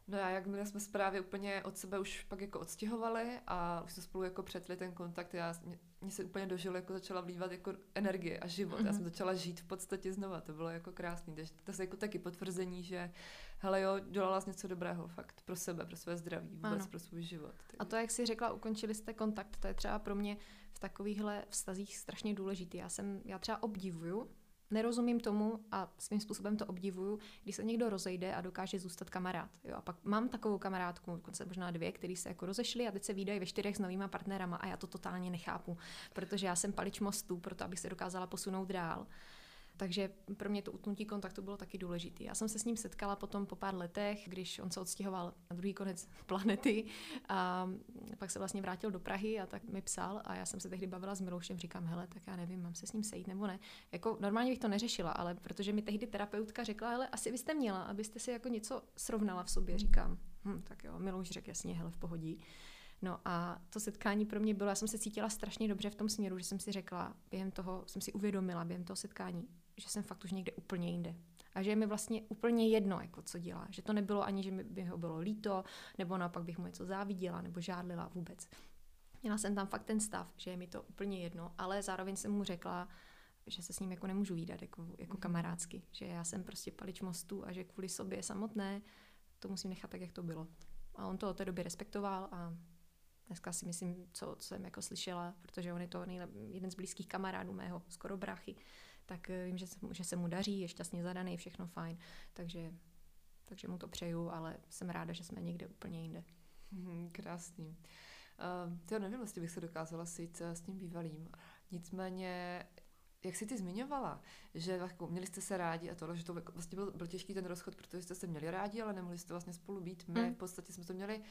No a jakmile jsme se právě úplně od sebe už pak jako odstěhovali a už jsme spolu jako přetli ten kontakt, já, mě, mě se úplně dožilo, jako začala vlívat jako energie a život. Mm-hmm. Já jsem mhm. začala žít v podstatě znova, to bylo jako krásný. Takže to je jako taky potvrzení, že hele jo, dělala jsi něco dobrého fakt pro sebe, pro své zdraví, vůbec ano. pro svůj život. Tak. A to, jak jsi řekla, ukončili jste kontakt, to je třeba pro mě v takovýchhle vztazích strašně důležitý. Já jsem, já třeba obdivuju nerozumím tomu a svým způsobem to obdivuju, když se někdo rozejde a dokáže zůstat kamarád. Jo, a pak mám takovou kamarádku, dokonce možná dvě, který se jako rozešly a teď se výdají ve čtyřech s novýma partnerama a já to totálně nechápu, protože já jsem palič mostů, proto abych se dokázala posunout dál. Takže pro mě to utnutí kontaktu bylo taky důležité. Já jsem se s ním setkala potom po pár letech, když on se odstěhoval na druhý konec planety a pak se vlastně vrátil do Prahy a tak mi psal a já jsem se tehdy bavila s Miloušem, říkám, hele, tak já nevím, mám se s ním sejít nebo ne. Jako normálně bych to neřešila, ale protože mi tehdy terapeutka řekla, hele, asi byste měla, abyste si jako něco srovnala v sobě, říkám, hm, tak jo, Milouš řekl jasně, hele, v pohodí. No a to setkání pro mě bylo, já jsem se cítila strašně dobře v tom směru, že jsem si řekla, během toho jsem si uvědomila, během toho setkání, že jsem fakt už někde úplně jinde. A že je mi vlastně úplně jedno, jako co dělá. Že to nebylo ani, že by ho bylo líto, nebo naopak bych mu něco záviděla, nebo žádlila vůbec. Měla jsem tam fakt ten stav, že je mi to úplně jedno, ale zároveň jsem mu řekla, že se s ním jako nemůžu výdat jako, jako mhm. kamarádsky, že já jsem prostě palič mostu a že kvůli sobě samotné to musím nechat tak, jak to bylo. A on to od té doby respektoval a dneska si myslím, co, co jsem jako slyšela, protože on je to nejlep, jeden z blízkých kamarádů mého, skoro bráchy, tak eh, vím, že se, že se mu daří, je šťastně zadaný, všechno fajn, takže, takže mu to přeju, ale jsem ráda, že jsme někde úplně jinde. Hmm, krásný. Uh, já nevím, jestli bych se dokázala sejít s tím bývalým. Nicméně jak jsi ty zmiňovala, že jako, měli jste se rádi a tohle, že to vlastně byl, byl těžký ten rozchod, protože jste se měli rádi, ale nemohli jste vlastně spolu být. My hmm. v podstatě jsme to měli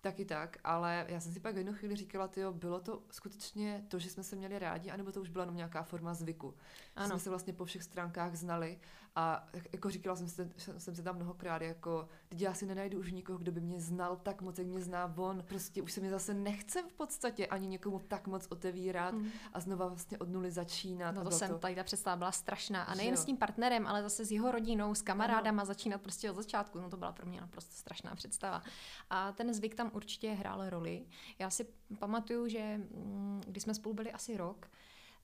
Taky tak, ale já jsem si pak v jednu chvíli říkala, tyjo, bylo to skutečně to, že jsme se měli rádi, anebo to už byla jenom nějaká forma zvyku. Ano. Jsme se vlastně po všech stránkách znali a jako říkala jsem, se, jsem se tam mnohokrát, jako, teď já si nenajdu už nikoho, kdo by mě znal tak moc, jak mě zná on. Prostě už se mi zase nechce v podstatě ani někomu tak moc otevírat mm. a znova vlastně od nuly začínat. No to jsem, to... tady ta představa byla strašná. A nejen s tím partnerem, ale zase s jeho rodinou, s kamarádama ano. začínat prostě od začátku. No to byla pro mě naprosto strašná představa. A ten zvyk tam určitě hrál roli. Já si pamatuju, že mm, když jsme spolu byli asi rok,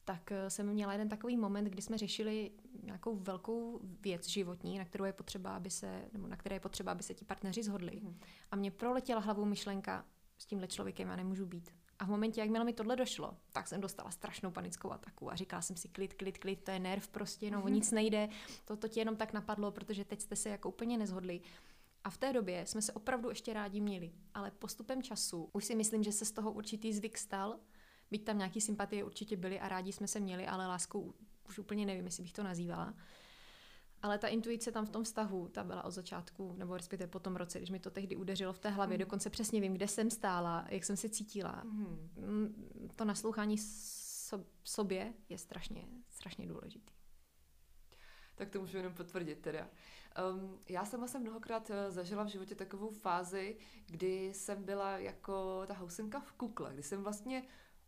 tak eh, jsem měla jeden takový moment, kdy jsme řešili nějakou velkou věc životní, na kterou je potřeba, aby se, nebo na které je potřeba, aby se ti partneři zhodli. Mm. A mě proletěla hlavou myšlenka, s tímhle člověkem já nemůžu být. A v momentě, jakmile mi tohle došlo, tak jsem dostala strašnou panickou ataku a říkala jsem si klid, klid, klid, to je nerv prostě, no, mm-hmm. nic nejde, to, to ti jenom tak napadlo, protože teď jste se jako úplně nezhodli. A v té době jsme se opravdu ještě rádi měli, ale postupem času už si myslím, že se z toho určitý zvyk stal, byť tam nějaký sympatie určitě byly a rádi jsme se měli, ale láskou už úplně nevím, jestli bych to nazývala. Ale ta intuice tam v tom vztahu, ta byla od začátku, nebo respektive po tom roce, když mi to tehdy udeřilo v té hlavě, mm. dokonce přesně vím, kde jsem stála, jak jsem se cítila. Mm. To naslouchání so, sobě je strašně, strašně důležitý. Tak to můžu jenom potvrdit teda. Um, já sama jsem mnohokrát eh, zažila v životě takovou fázi, kdy jsem byla jako ta housenka v kukle, kdy jsem vlastně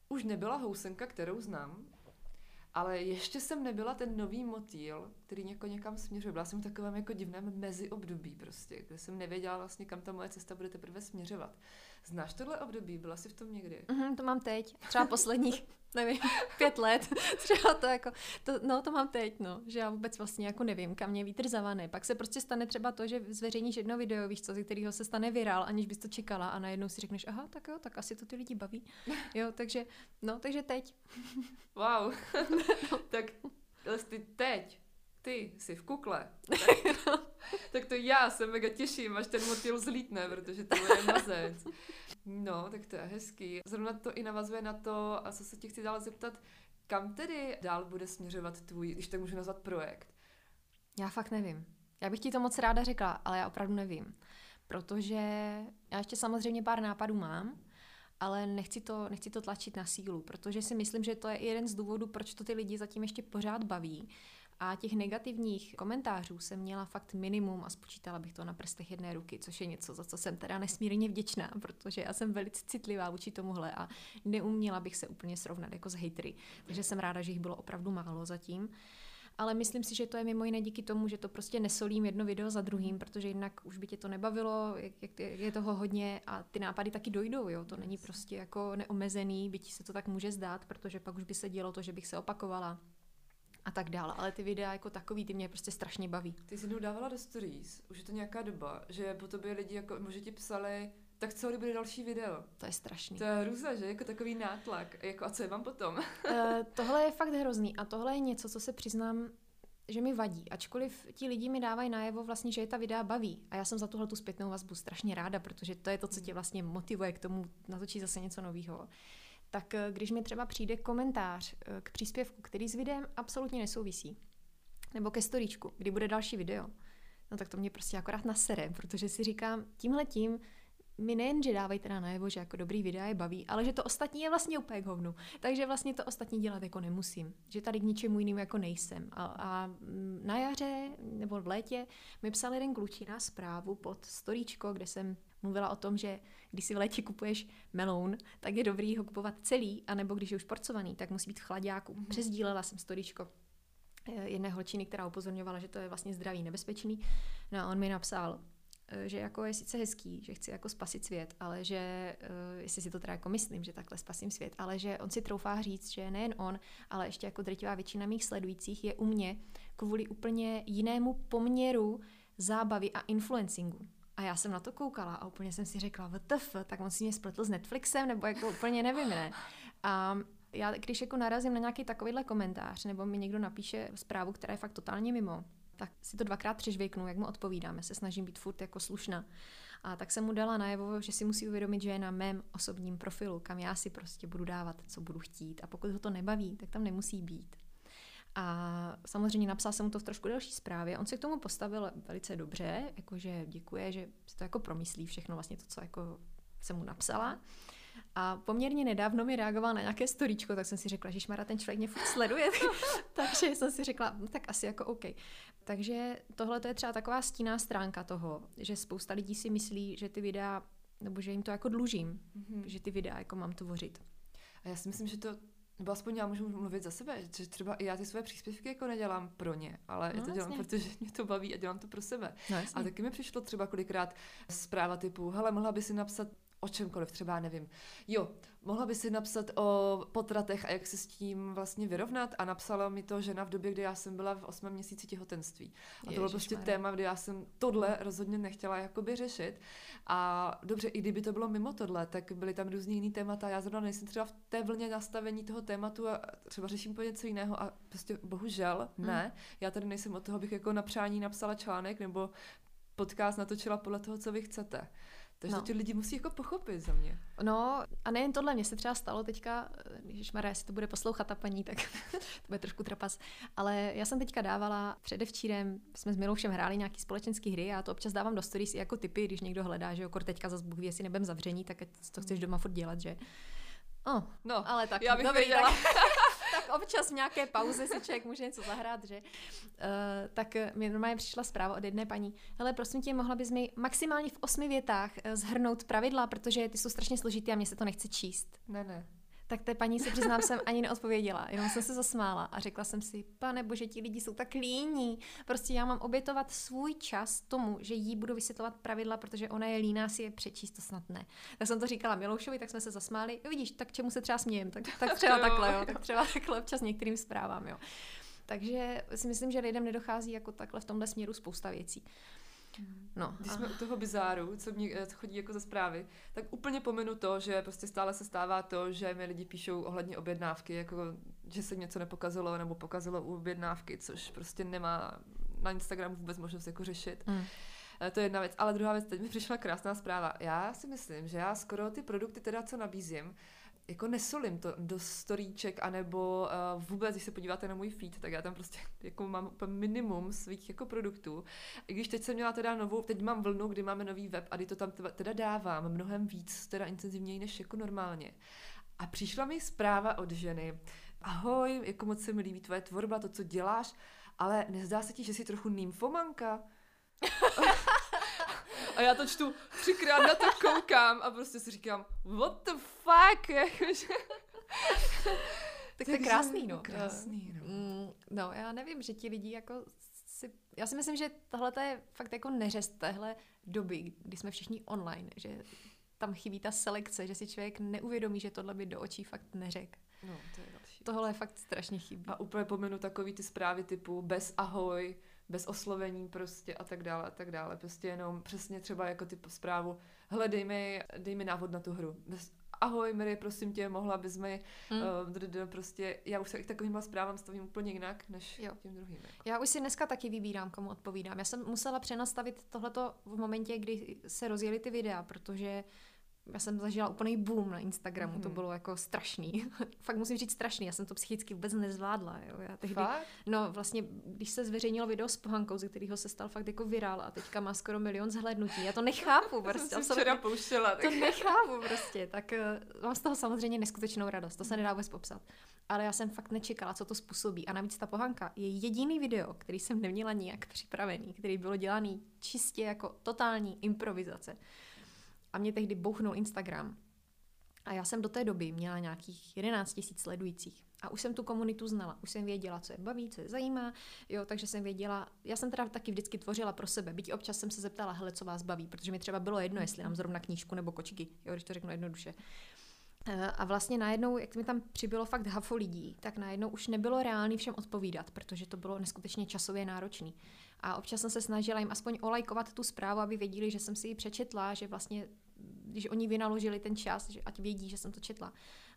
už nebyla housenka, kterou znám, ale ještě jsem nebyla ten nový motýl, který něko někam směřuje. Byla jsem v takovém jako divném meziobdobí prostě, kde jsem nevěděla vlastně, kam ta moje cesta bude teprve směřovat. Znáš tohle období? Byla jsi v tom někdy? Mm-hmm, to mám teď. Třeba posledních, nevím, pět let. Třeba to jako, to, no to mám teď, no. Že já vůbec vlastně jako nevím, kam mě vítr zavane. Pak se prostě stane třeba to, že zveřejníš jedno video, víš co, ze kterého se stane virál, aniž bys to čekala a najednou si řekneš, aha, tak jo, tak asi to ty lidi baví. Jo, takže, no, takže teď. Wow. tak ty teď ty jsi v kukle, tak, to já se mega těším, až ten motýl zlítne, protože to je mazec. No, tak to je hezký. Zrovna to i navazuje na to, a co se ti chci dál zeptat, kam tedy dál bude směřovat tvůj, když tak můžu nazvat projekt? Já fakt nevím. Já bych ti to moc ráda řekla, ale já opravdu nevím. Protože já ještě samozřejmě pár nápadů mám, ale nechci to, nechci to tlačit na sílu, protože si myslím, že to je jeden z důvodů, proč to ty lidi zatím ještě pořád baví a těch negativních komentářů jsem měla fakt minimum a spočítala bych to na prstech jedné ruky, což je něco, za co jsem teda nesmírně vděčná, protože já jsem velice citlivá vůči tomuhle a neuměla bych se úplně srovnat jako s hejtry. Takže jsem ráda, že jich bylo opravdu málo zatím. Ale myslím si, že to je mimo jiné díky tomu, že to prostě nesolím jedno video za druhým, protože jinak už by tě to nebavilo, jak, jak, je toho hodně a ty nápady taky dojdou, jo. To není prostě jako neomezený, byť se to tak může zdát, protože pak už by se dělo to, že bych se opakovala a tak dále. Ale ty videa jako takový, ty mě prostě strašně baví. Ty jsi jednou dávala do stories, už je to nějaká doba, že po tobě lidi jako, možná ti psali, tak co bude další video? To je strašný. To je hruza, že? Jako takový nátlak. Jako, a co je vám potom? uh, tohle je fakt hrozný a tohle je něco, co se přiznám, že mi vadí. Ačkoliv ti lidi mi dávají najevo vlastně, že je ta videa baví. A já jsem za tuhle tu zpětnou vazbu strašně ráda, protože to je to, co tě vlastně motivuje k tomu natočit zase něco nového tak eh, když mi třeba přijde komentář eh, k příspěvku, který s videem absolutně nesouvisí, nebo ke storíčku, kdy bude další video, no tak to mě prostě akorát nasere, protože si říkám, tímhle tím mi nejen, že dávají teda najevo, že jako dobrý videa je baví, ale že to ostatní je vlastně úplně k hovnu. Takže vlastně to ostatní dělat jako nemusím. Že tady k ničemu jinému jako nejsem. A, a na jaře nebo v létě mi psal jeden klučina zprávu pod storíčko, kde jsem mluvila o tom, že když si v létě kupuješ meloun, tak je dobrý ho kupovat celý, anebo když je už porcovaný, tak musí být v chladáku. Mm-hmm. Přezdílela jsem storíčko eh, jedné holčiny, která upozorňovala, že to je vlastně zdraví nebezpečný. No a on mi napsal, Eh, že jako je sice hezký, že chci jako spasit svět, ale že, uh, jestli si to teda jako myslím, že takhle spasím svět, ale že on si troufá říct, že nejen on, ale ještě jako drtivá většina mých sledujících je u mě kvůli úplně jinému poměru zábavy a influencingu. A já jsem na to koukala a úplně jsem si řekla, vtf, tak on si mě spletl s Netflixem, nebo jako úplně nevím, ne. A já, když jako narazím na nějaký takovýhle komentář, nebo mi někdo napíše zprávu, která je fakt totálně mimo, tak si to dvakrát přežvěknu, jak mu odpovídáme, se snažím být furt jako slušná. A tak jsem mu dala najevo, že si musí uvědomit, že je na mém osobním profilu, kam já si prostě budu dávat, co budu chtít. A pokud ho to nebaví, tak tam nemusí být. A samozřejmě napsal jsem mu to v trošku delší zprávě. On se k tomu postavil velice dobře, jakože děkuje, že si to jako promyslí všechno vlastně to, co jako jsem mu napsala. A poměrně nedávno mi reagoval na nějaké storíčko, tak jsem si řekla, že Mara, ten člověk mě furt sleduje. Takže jsem si řekla, no, tak asi jako OK. Takže tohle je třeba taková stíná stránka toho, že spousta lidí si myslí, že ty videa, nebo že jim to jako dlužím, mm-hmm. že ty videa jako mám tvořit. A já si myslím, že to nebo aspoň já můžu mluvit za sebe, že třeba i já ty své příspěvky jako nedělám pro ně, ale no, já to dělám, jasně. protože mě to baví a dělám to pro sebe. No, a taky mi přišlo třeba kolikrát zpráva typu, hele, mohla by si napsat o čemkoliv, třeba nevím. Jo, mohla by si napsat o potratech a jak se s tím vlastně vyrovnat a napsala mi to žena v době, kdy já jsem byla v osmém měsíci těhotenství. A to bylo prostě téma, kdy já jsem tohle rozhodně nechtěla jakoby řešit. A dobře, i kdyby to bylo mimo tohle, tak byly tam různý jiný témata. Já zrovna nejsem třeba v té vlně nastavení toho tématu a třeba řeším po něco jiného a prostě bohužel hmm. ne. Já tady nejsem od toho, abych jako na přání napsala článek nebo podcast natočila podle toho, co vy chcete. Takže no. ty lidi musí jako pochopit za mě. No a nejen tohle, mně se třeba stalo teďka, když Maria, jestli to bude poslouchat ta paní, tak to bude trošku trapas, ale já jsem teďka dávala předevčírem, jsme s Miloušem hráli nějaký společenský hry a to občas dávám do stories jako typy, když někdo hledá, že jo, teďka zase Bůh ví, jestli nebem zavření, tak to chceš doma furt dělat, že? Oh, no, ale tak, já bych dobrý, věděla. Tak, tak občas v nějaké pauze si člověk může něco zahrát, že? Uh, tak mi normálně přišla zpráva od jedné paní. Hele, prosím tě, mohla bys mi maximálně v osmi větách eh, zhrnout pravidla, protože ty jsou strašně složitý a mě se to nechce číst. Ne, ne tak té paní se přiznám, jsem ani neodpověděla. Jenom jsem se zasmála a řekla jsem si, pane bože, ti lidi jsou tak líní. Prostě já mám obětovat svůj čas tomu, že jí budu vysvětlovat pravidla, protože ona je líná si je přečíst, to snad ne. Tak jsem to říkala Miloušovi, tak jsme se zasmáli. Vidíš, tak čemu se třeba smějem? Tak, tak třeba takhle, jo. Tak třeba takhle občas některým zprávám, jo. Takže si myslím, že lidem nedochází jako takhle v tomhle směru spousta věcí. No. Když jsme u toho bizáru, co mě eh, co chodí jako ze zprávy, tak úplně pomenu to, že prostě stále se stává to, že mi lidi píšou ohledně objednávky, jako že se něco nepokazilo nebo pokazilo u objednávky, což prostě nemá na Instagramu vůbec možnost jako řešit. Mm. To je jedna věc. Ale druhá věc, teď mi přišla krásná zpráva. Já si myslím, že já skoro ty produkty teda, co nabízím, jako nesolím to do storíček, anebo uh, vůbec, když se podíváte na můj feed, tak já tam prostě jako mám minimum svých jako produktů. I když teď jsem měla teda novou, teď mám vlnu, kdy máme nový web a kdy to tam teda dávám mnohem víc, teda intenzivněji než jako normálně. A přišla mi zpráva od ženy, ahoj, jako moc se mi líbí tvoje tvorba, to, co děláš, ale nezdá se ti, že jsi trochu nymfomanka? A já to čtu třikrát na to koukám a prostě si říkám, what the fuck, jakože... tak to je krásný, no. Krásný, no. Mm, no, já nevím, že ti lidi jako si... Já si myslím, že tohle je fakt jako neřest téhle doby, kdy jsme všichni online, že tam chybí ta selekce, že si člověk neuvědomí, že tohle by do očí fakt neřek. No, to je další. Tohle je fakt strašně chybí. A úplně pomenu takový ty zprávy typu bez ahoj, bez oslovení prostě a tak dále a tak dále. Prostě jenom přesně třeba jako typ zprávu, hele dej mi, dej mi návod na tu hru. Bez, ahoj Mary, prosím tě, mohla bys mi, mm. uh, prostě, já už se k takovým zprávám stavím úplně jinak, než jo. tím druhým. Jako. Já už si dneska taky vybírám, komu odpovídám. Já jsem musela přenastavit tohleto v momentě, kdy se rozjeli ty videa, protože já jsem zažila úplný boom na Instagramu, mm. to mhm. bylo jako strašný. Fakt musím říct strašný, já jsem to psychicky vůbec nezvládla. Jo. Já tehdy, Fakt? No vlastně, když se zveřejnilo video s pohankou, ze kterého se stal fakt jako virál a teďka má skoro milion zhlédnutí, já to nechápu prostě. jsem si včera pouštěla. Tak... To nechápu prostě, tak uh, mám z toho samozřejmě neskutečnou radost, to se nedá vůbec popsat. Ale já jsem fakt nečekala, co to způsobí. A navíc ta pohanka je jediný video, který jsem neměla nijak připravený, který bylo dělaný čistě jako totální improvizace a mě tehdy bouchnul Instagram. A já jsem do té doby měla nějakých 11 tisíc sledujících. A už jsem tu komunitu znala, už jsem věděla, co je baví, co je zajímá, jo, takže jsem věděla, já jsem teda taky vždycky tvořila pro sebe, byť občas jsem se zeptala, hele, co vás baví, protože mi třeba bylo jedno, jestli nám zrovna knížku nebo kočky, jo, když to řeknu jednoduše. Eh, a vlastně najednou, jak mi tam přibylo fakt hafo lidí, tak najednou už nebylo reálný všem odpovídat, protože to bylo neskutečně časově náročný. A občas jsem se snažila jim aspoň olajkovat tu zprávu, aby věděli, že jsem si ji přečetla, že vlastně když oni vynaložili ten čas, že ať vědí, že jsem to četla.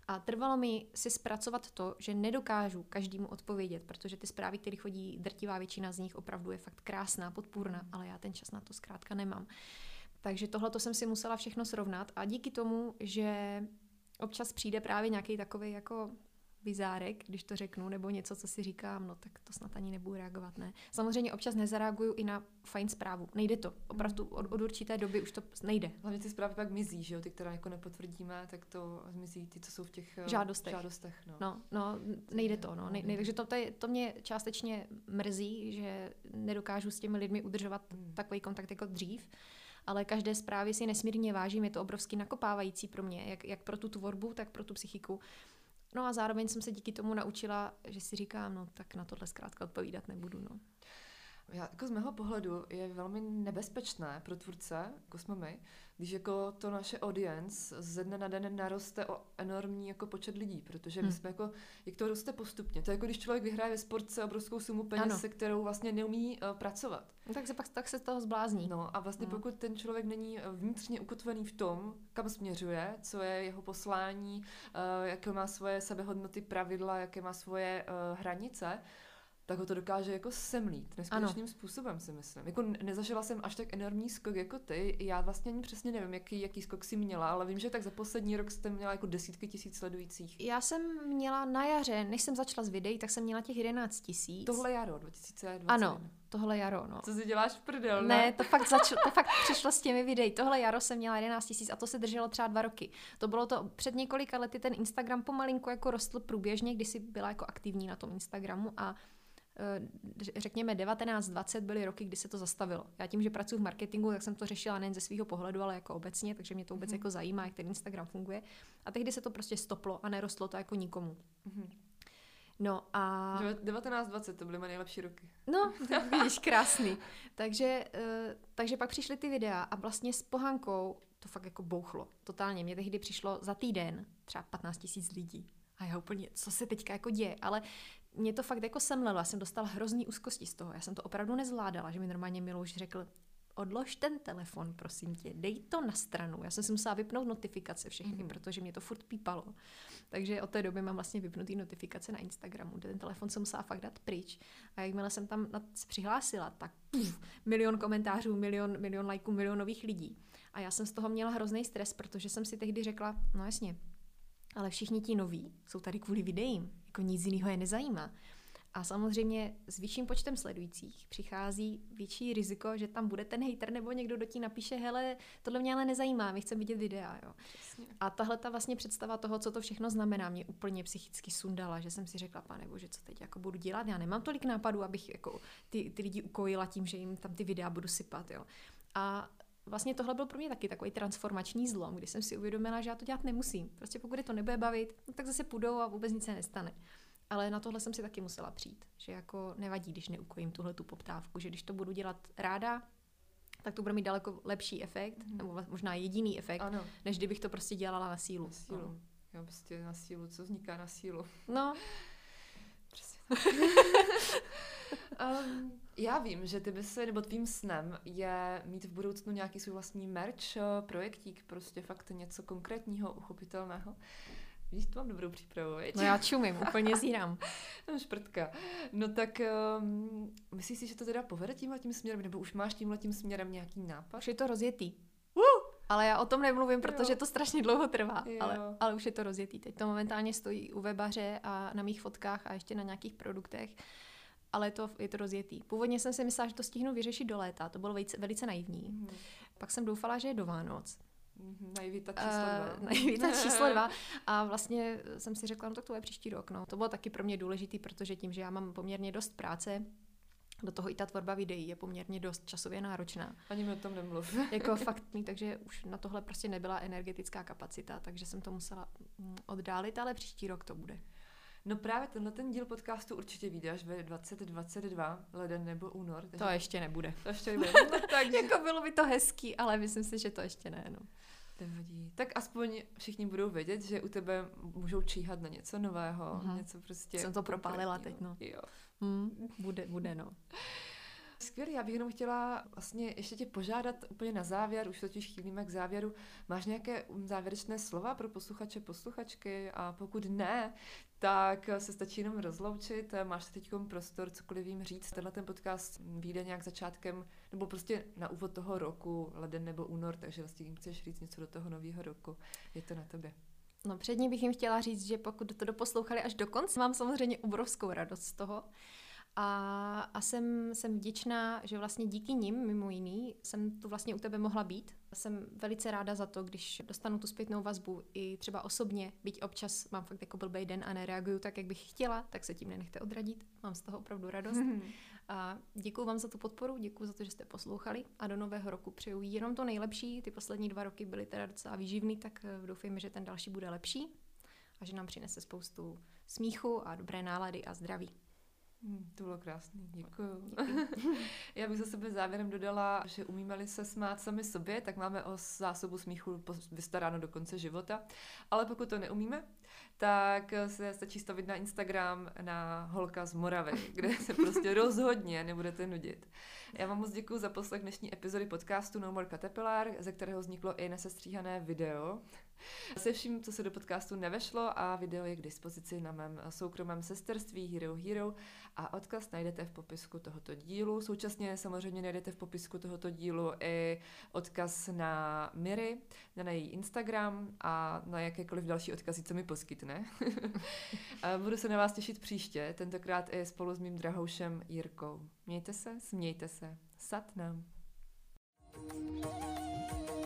A trvalo mi si zpracovat to, že nedokážu každému odpovědět, protože ty zprávy, které chodí, drtivá většina z nich opravdu je fakt krásná, podpůrná, ale já ten čas na to zkrátka nemám. Takže tohle to jsem si musela všechno srovnat a díky tomu, že občas přijde právě nějaký takový jako bizárek, když to řeknu, nebo něco, co si říkám, no tak to snad ani nebudu reagovat, ne. Samozřejmě občas nezareaguju i na fajn zprávu. Nejde to. Opravdu od, od určité doby už to nejde. Hlavně ty zprávy pak mizí, že jo, ty, které jako nepotvrdíme, tak to zmizí ty, co jsou v těch eh, žádostech. žádostech no. no. no, nejde to, no. Ne, ne, takže to, to, je, to mě částečně mrzí, že nedokážu s těmi lidmi udržovat hmm. takový kontakt jako dřív ale každé zprávy si nesmírně vážím, je to obrovsky nakopávající pro mě, jak, jak pro tu tvorbu, tak pro tu psychiku. No a zároveň jsem se díky tomu naučila, že si říkám, no tak na tohle zkrátka odpovídat nebudu. No. Já, jako z mého pohledu je velmi nebezpečné pro tvůrce, jako jsme my, když jako to naše audience ze dne na den naroste o enormní jako počet lidí, protože my hmm. jsme jako, jak to roste postupně. To je jako když člověk vyhraje ve sportce obrovskou sumu peněz, ano. se kterou vlastně neumí uh, pracovat. No, tak se pak tak se z toho zblázní. No a vlastně no. pokud ten člověk není eh, vnitřně ukotvený v tom, kam směřuje, co je jeho poslání, uh, jaké má svoje sebehodnoty, pravidla, jaké má svoje uh, hranice, tak ho to dokáže jako semlít neskutečným ano. způsobem, si myslím. Jako nezažila jsem až tak enormní skok jako ty. Já vlastně ani přesně nevím, jaký, jaký skok si měla, ale vím, že tak za poslední rok jste měla jako desítky tisíc sledujících. Já jsem měla na jaře, než jsem začala s videí, tak jsem měla těch 11 tisíc. Tohle jaro, 2020. Ano, tohle jaro, no. Co si děláš v prdel, ne? Ne, to fakt, začalo, to fakt přišlo s těmi videí. Tohle jaro jsem měla 11 tisíc a to se drželo třeba dva roky. To bylo to před několika lety, ten Instagram pomalinku jako rostl průběžně, když jsi byla jako aktivní na tom Instagramu a řekněme 19-20 byly roky, kdy se to zastavilo. Já tím, že pracuji v marketingu, tak jsem to řešila nejen ze svého pohledu, ale jako obecně, takže mě to vůbec mm-hmm. jako zajímá, jak ten Instagram funguje. A tehdy se to prostě stoplo a nerostlo to jako nikomu. Mm-hmm. No a... 19-20, to byly moje nejlepší roky. No, tak vidíš, krásný. takže, uh, takže pak přišly ty videa a vlastně s pohankou to fakt jako bouchlo. Totálně. Mě tehdy přišlo za týden třeba 15 tisíc lidí. A já úplně, co se teďka jako děje? Ale mě to fakt jako semlelo, já jsem dostala hrozný úzkosti z toho, já jsem to opravdu nezvládala, že mi normálně Milouš řekl, odlož ten telefon, prosím tě, dej to na stranu. Já jsem si musela vypnout notifikace všechny, mm-hmm. protože mě to furt pípalo. Takže od té doby mám vlastně vypnutý notifikace na Instagramu, kde ten telefon jsem musela fakt dát pryč. A jakmile jsem tam se přihlásila, tak puf, milion komentářů, milion, milion lajků, milion nových lidí. A já jsem z toho měla hrozný stres, protože jsem si tehdy řekla, no jasně, ale všichni ti noví jsou tady kvůli videím, jako nic jiného je nezajímá. A samozřejmě s vyšším počtem sledujících přichází větší riziko, že tam bude ten hater nebo někdo, kdo ti napíše, hele, tohle mě ale nezajímá, my chceme vidět videa. Jo. A tahle ta vlastně představa toho, co to všechno znamená, mě úplně psychicky sundala, že jsem si řekla, pane bože, co teď jako budu dělat, já nemám tolik nápadů, abych jako ty, ty lidi ukojila tím, že jim tam ty videa budu sypat. Jo. A vlastně tohle byl pro mě taky takový transformační zlom, kdy jsem si uvědomila, že já to dělat nemusím. Prostě pokud je to nebude bavit, no tak zase půjdou a vůbec nic se nestane. Ale na tohle jsem si taky musela přijít, že jako nevadí, když neukojím tuhle tu poptávku, že když to budu dělat ráda, tak to bude mít daleko lepší efekt, mm. nebo možná jediný efekt, ano. než kdybych to prostě dělala na sílu. Na sílu. No. Jo, prostě na sílu, co vzniká na sílu. No. Přesně. um, já vím, že ty bys, nebo tvým snem je mít v budoucnu nějaký svůj vlastní merch, eh, projektík, prostě fakt něco konkrétního, uchopitelného. Víš, to mám dobrou přípravu, veď? No já čumím, úplně zírám. no, šprtka. No tak um, myslíš si, že to teda povede tímhle tím směrem, nebo už máš tímhle tím směrem nějaký nápad? Už je to rozjetý. Uh, Ale já o tom nemluvím, protože jo. to strašně dlouho trvá, ale, ale už je to rozjetý. Teď to momentálně stojí u webaře a na mých fotkách a ještě na nějakých produktech ale to, je to rozjetý. Původně jsem si myslela, že to stihnu vyřešit do léta, to bylo velice, velice naivní. Mm. Pak jsem doufala, že je do Vánoc. Mm, naivita číslo dva. Uh, číslo dva. A vlastně jsem si řekla, no tak to je příští rok. No. To bylo taky pro mě důležitý, protože tím, že já mám poměrně dost práce, do toho i ta tvorba videí je poměrně dost časově náročná. Ani mi o tom nemluv. jako fakt, takže už na tohle prostě nebyla energetická kapacita, takže jsem to musela mm, oddálit, ale příští rok to bude. No právě tenhle ten díl podcastu určitě vyjde až ve 2022, leden nebo únor. Takže... To ještě nebude. To ještě nebude. No, tak jako bylo by to hezký, ale myslím si, že to ještě ne. No. Nevadí. Tak aspoň všichni budou vědět, že u tebe můžou číhat na něco nového, mm-hmm. něco prostě... Jsem to propálila teď, no. Jo. Mm, bude, bude, no. Skvělý, já bych jenom chtěla vlastně ještě tě požádat úplně na závěr, už totiž chýlíme k závěru. Máš nějaké závěrečné slova pro posluchače, posluchačky a pokud ne, tak se stačí jenom rozloučit. Máš teď prostor cokoliv jim říct. Tenhle ten podcast vyjde nějak začátkem, nebo prostě na úvod toho roku, leden nebo únor, takže vlastně jim chceš říct něco do toho nového roku. Je to na tobě. No předně bych jim chtěla říct, že pokud to doposlouchali až do konce, mám samozřejmě obrovskou radost z toho, a, a jsem, jsem vděčná, že vlastně díky nim, mimo jiný, jsem tu vlastně u tebe mohla být. Jsem velice ráda za to, když dostanu tu zpětnou vazbu i třeba osobně, byť občas mám fakt jako blbej den a nereaguju tak, jak bych chtěla, tak se tím nenechte odradit. Mám z toho opravdu radost. A děkuji vám za tu podporu, děkuji za to, že jste poslouchali a do nového roku přeju jenom to nejlepší. Ty poslední dva roky byly teda docela výživný, tak eh, doufejme, že ten další bude lepší a že nám přinese spoustu smíchu a dobré nálady a zdraví. Hmm, to bylo krásný, děkuju. Já bych za sebe závěrem dodala, že umíme-li se smát sami sobě, tak máme o zásobu smíchu vystaráno do konce života. Ale pokud to neumíme, tak se stačí stavit na Instagram na holka z Moravy, kde se prostě rozhodně nebudete nudit. Já vám moc děkuji za poslech dnešní epizody podcastu No More Caterpillar, ze kterého vzniklo i nesestříhané video. Se vším, co se do podcastu nevešlo a video je k dispozici na mém soukromém sesterství Hero Hero a odkaz najdete v popisku tohoto dílu. Současně samozřejmě najdete v popisku tohoto dílu i odkaz na Miri, na její Instagram a na jakékoliv další odkazy, co mi poskytne. Budu se na vás těšit příště, tentokrát i spolu s mým drahoušem Jirkou. Mějte se, smějte se. Sat nám. thank you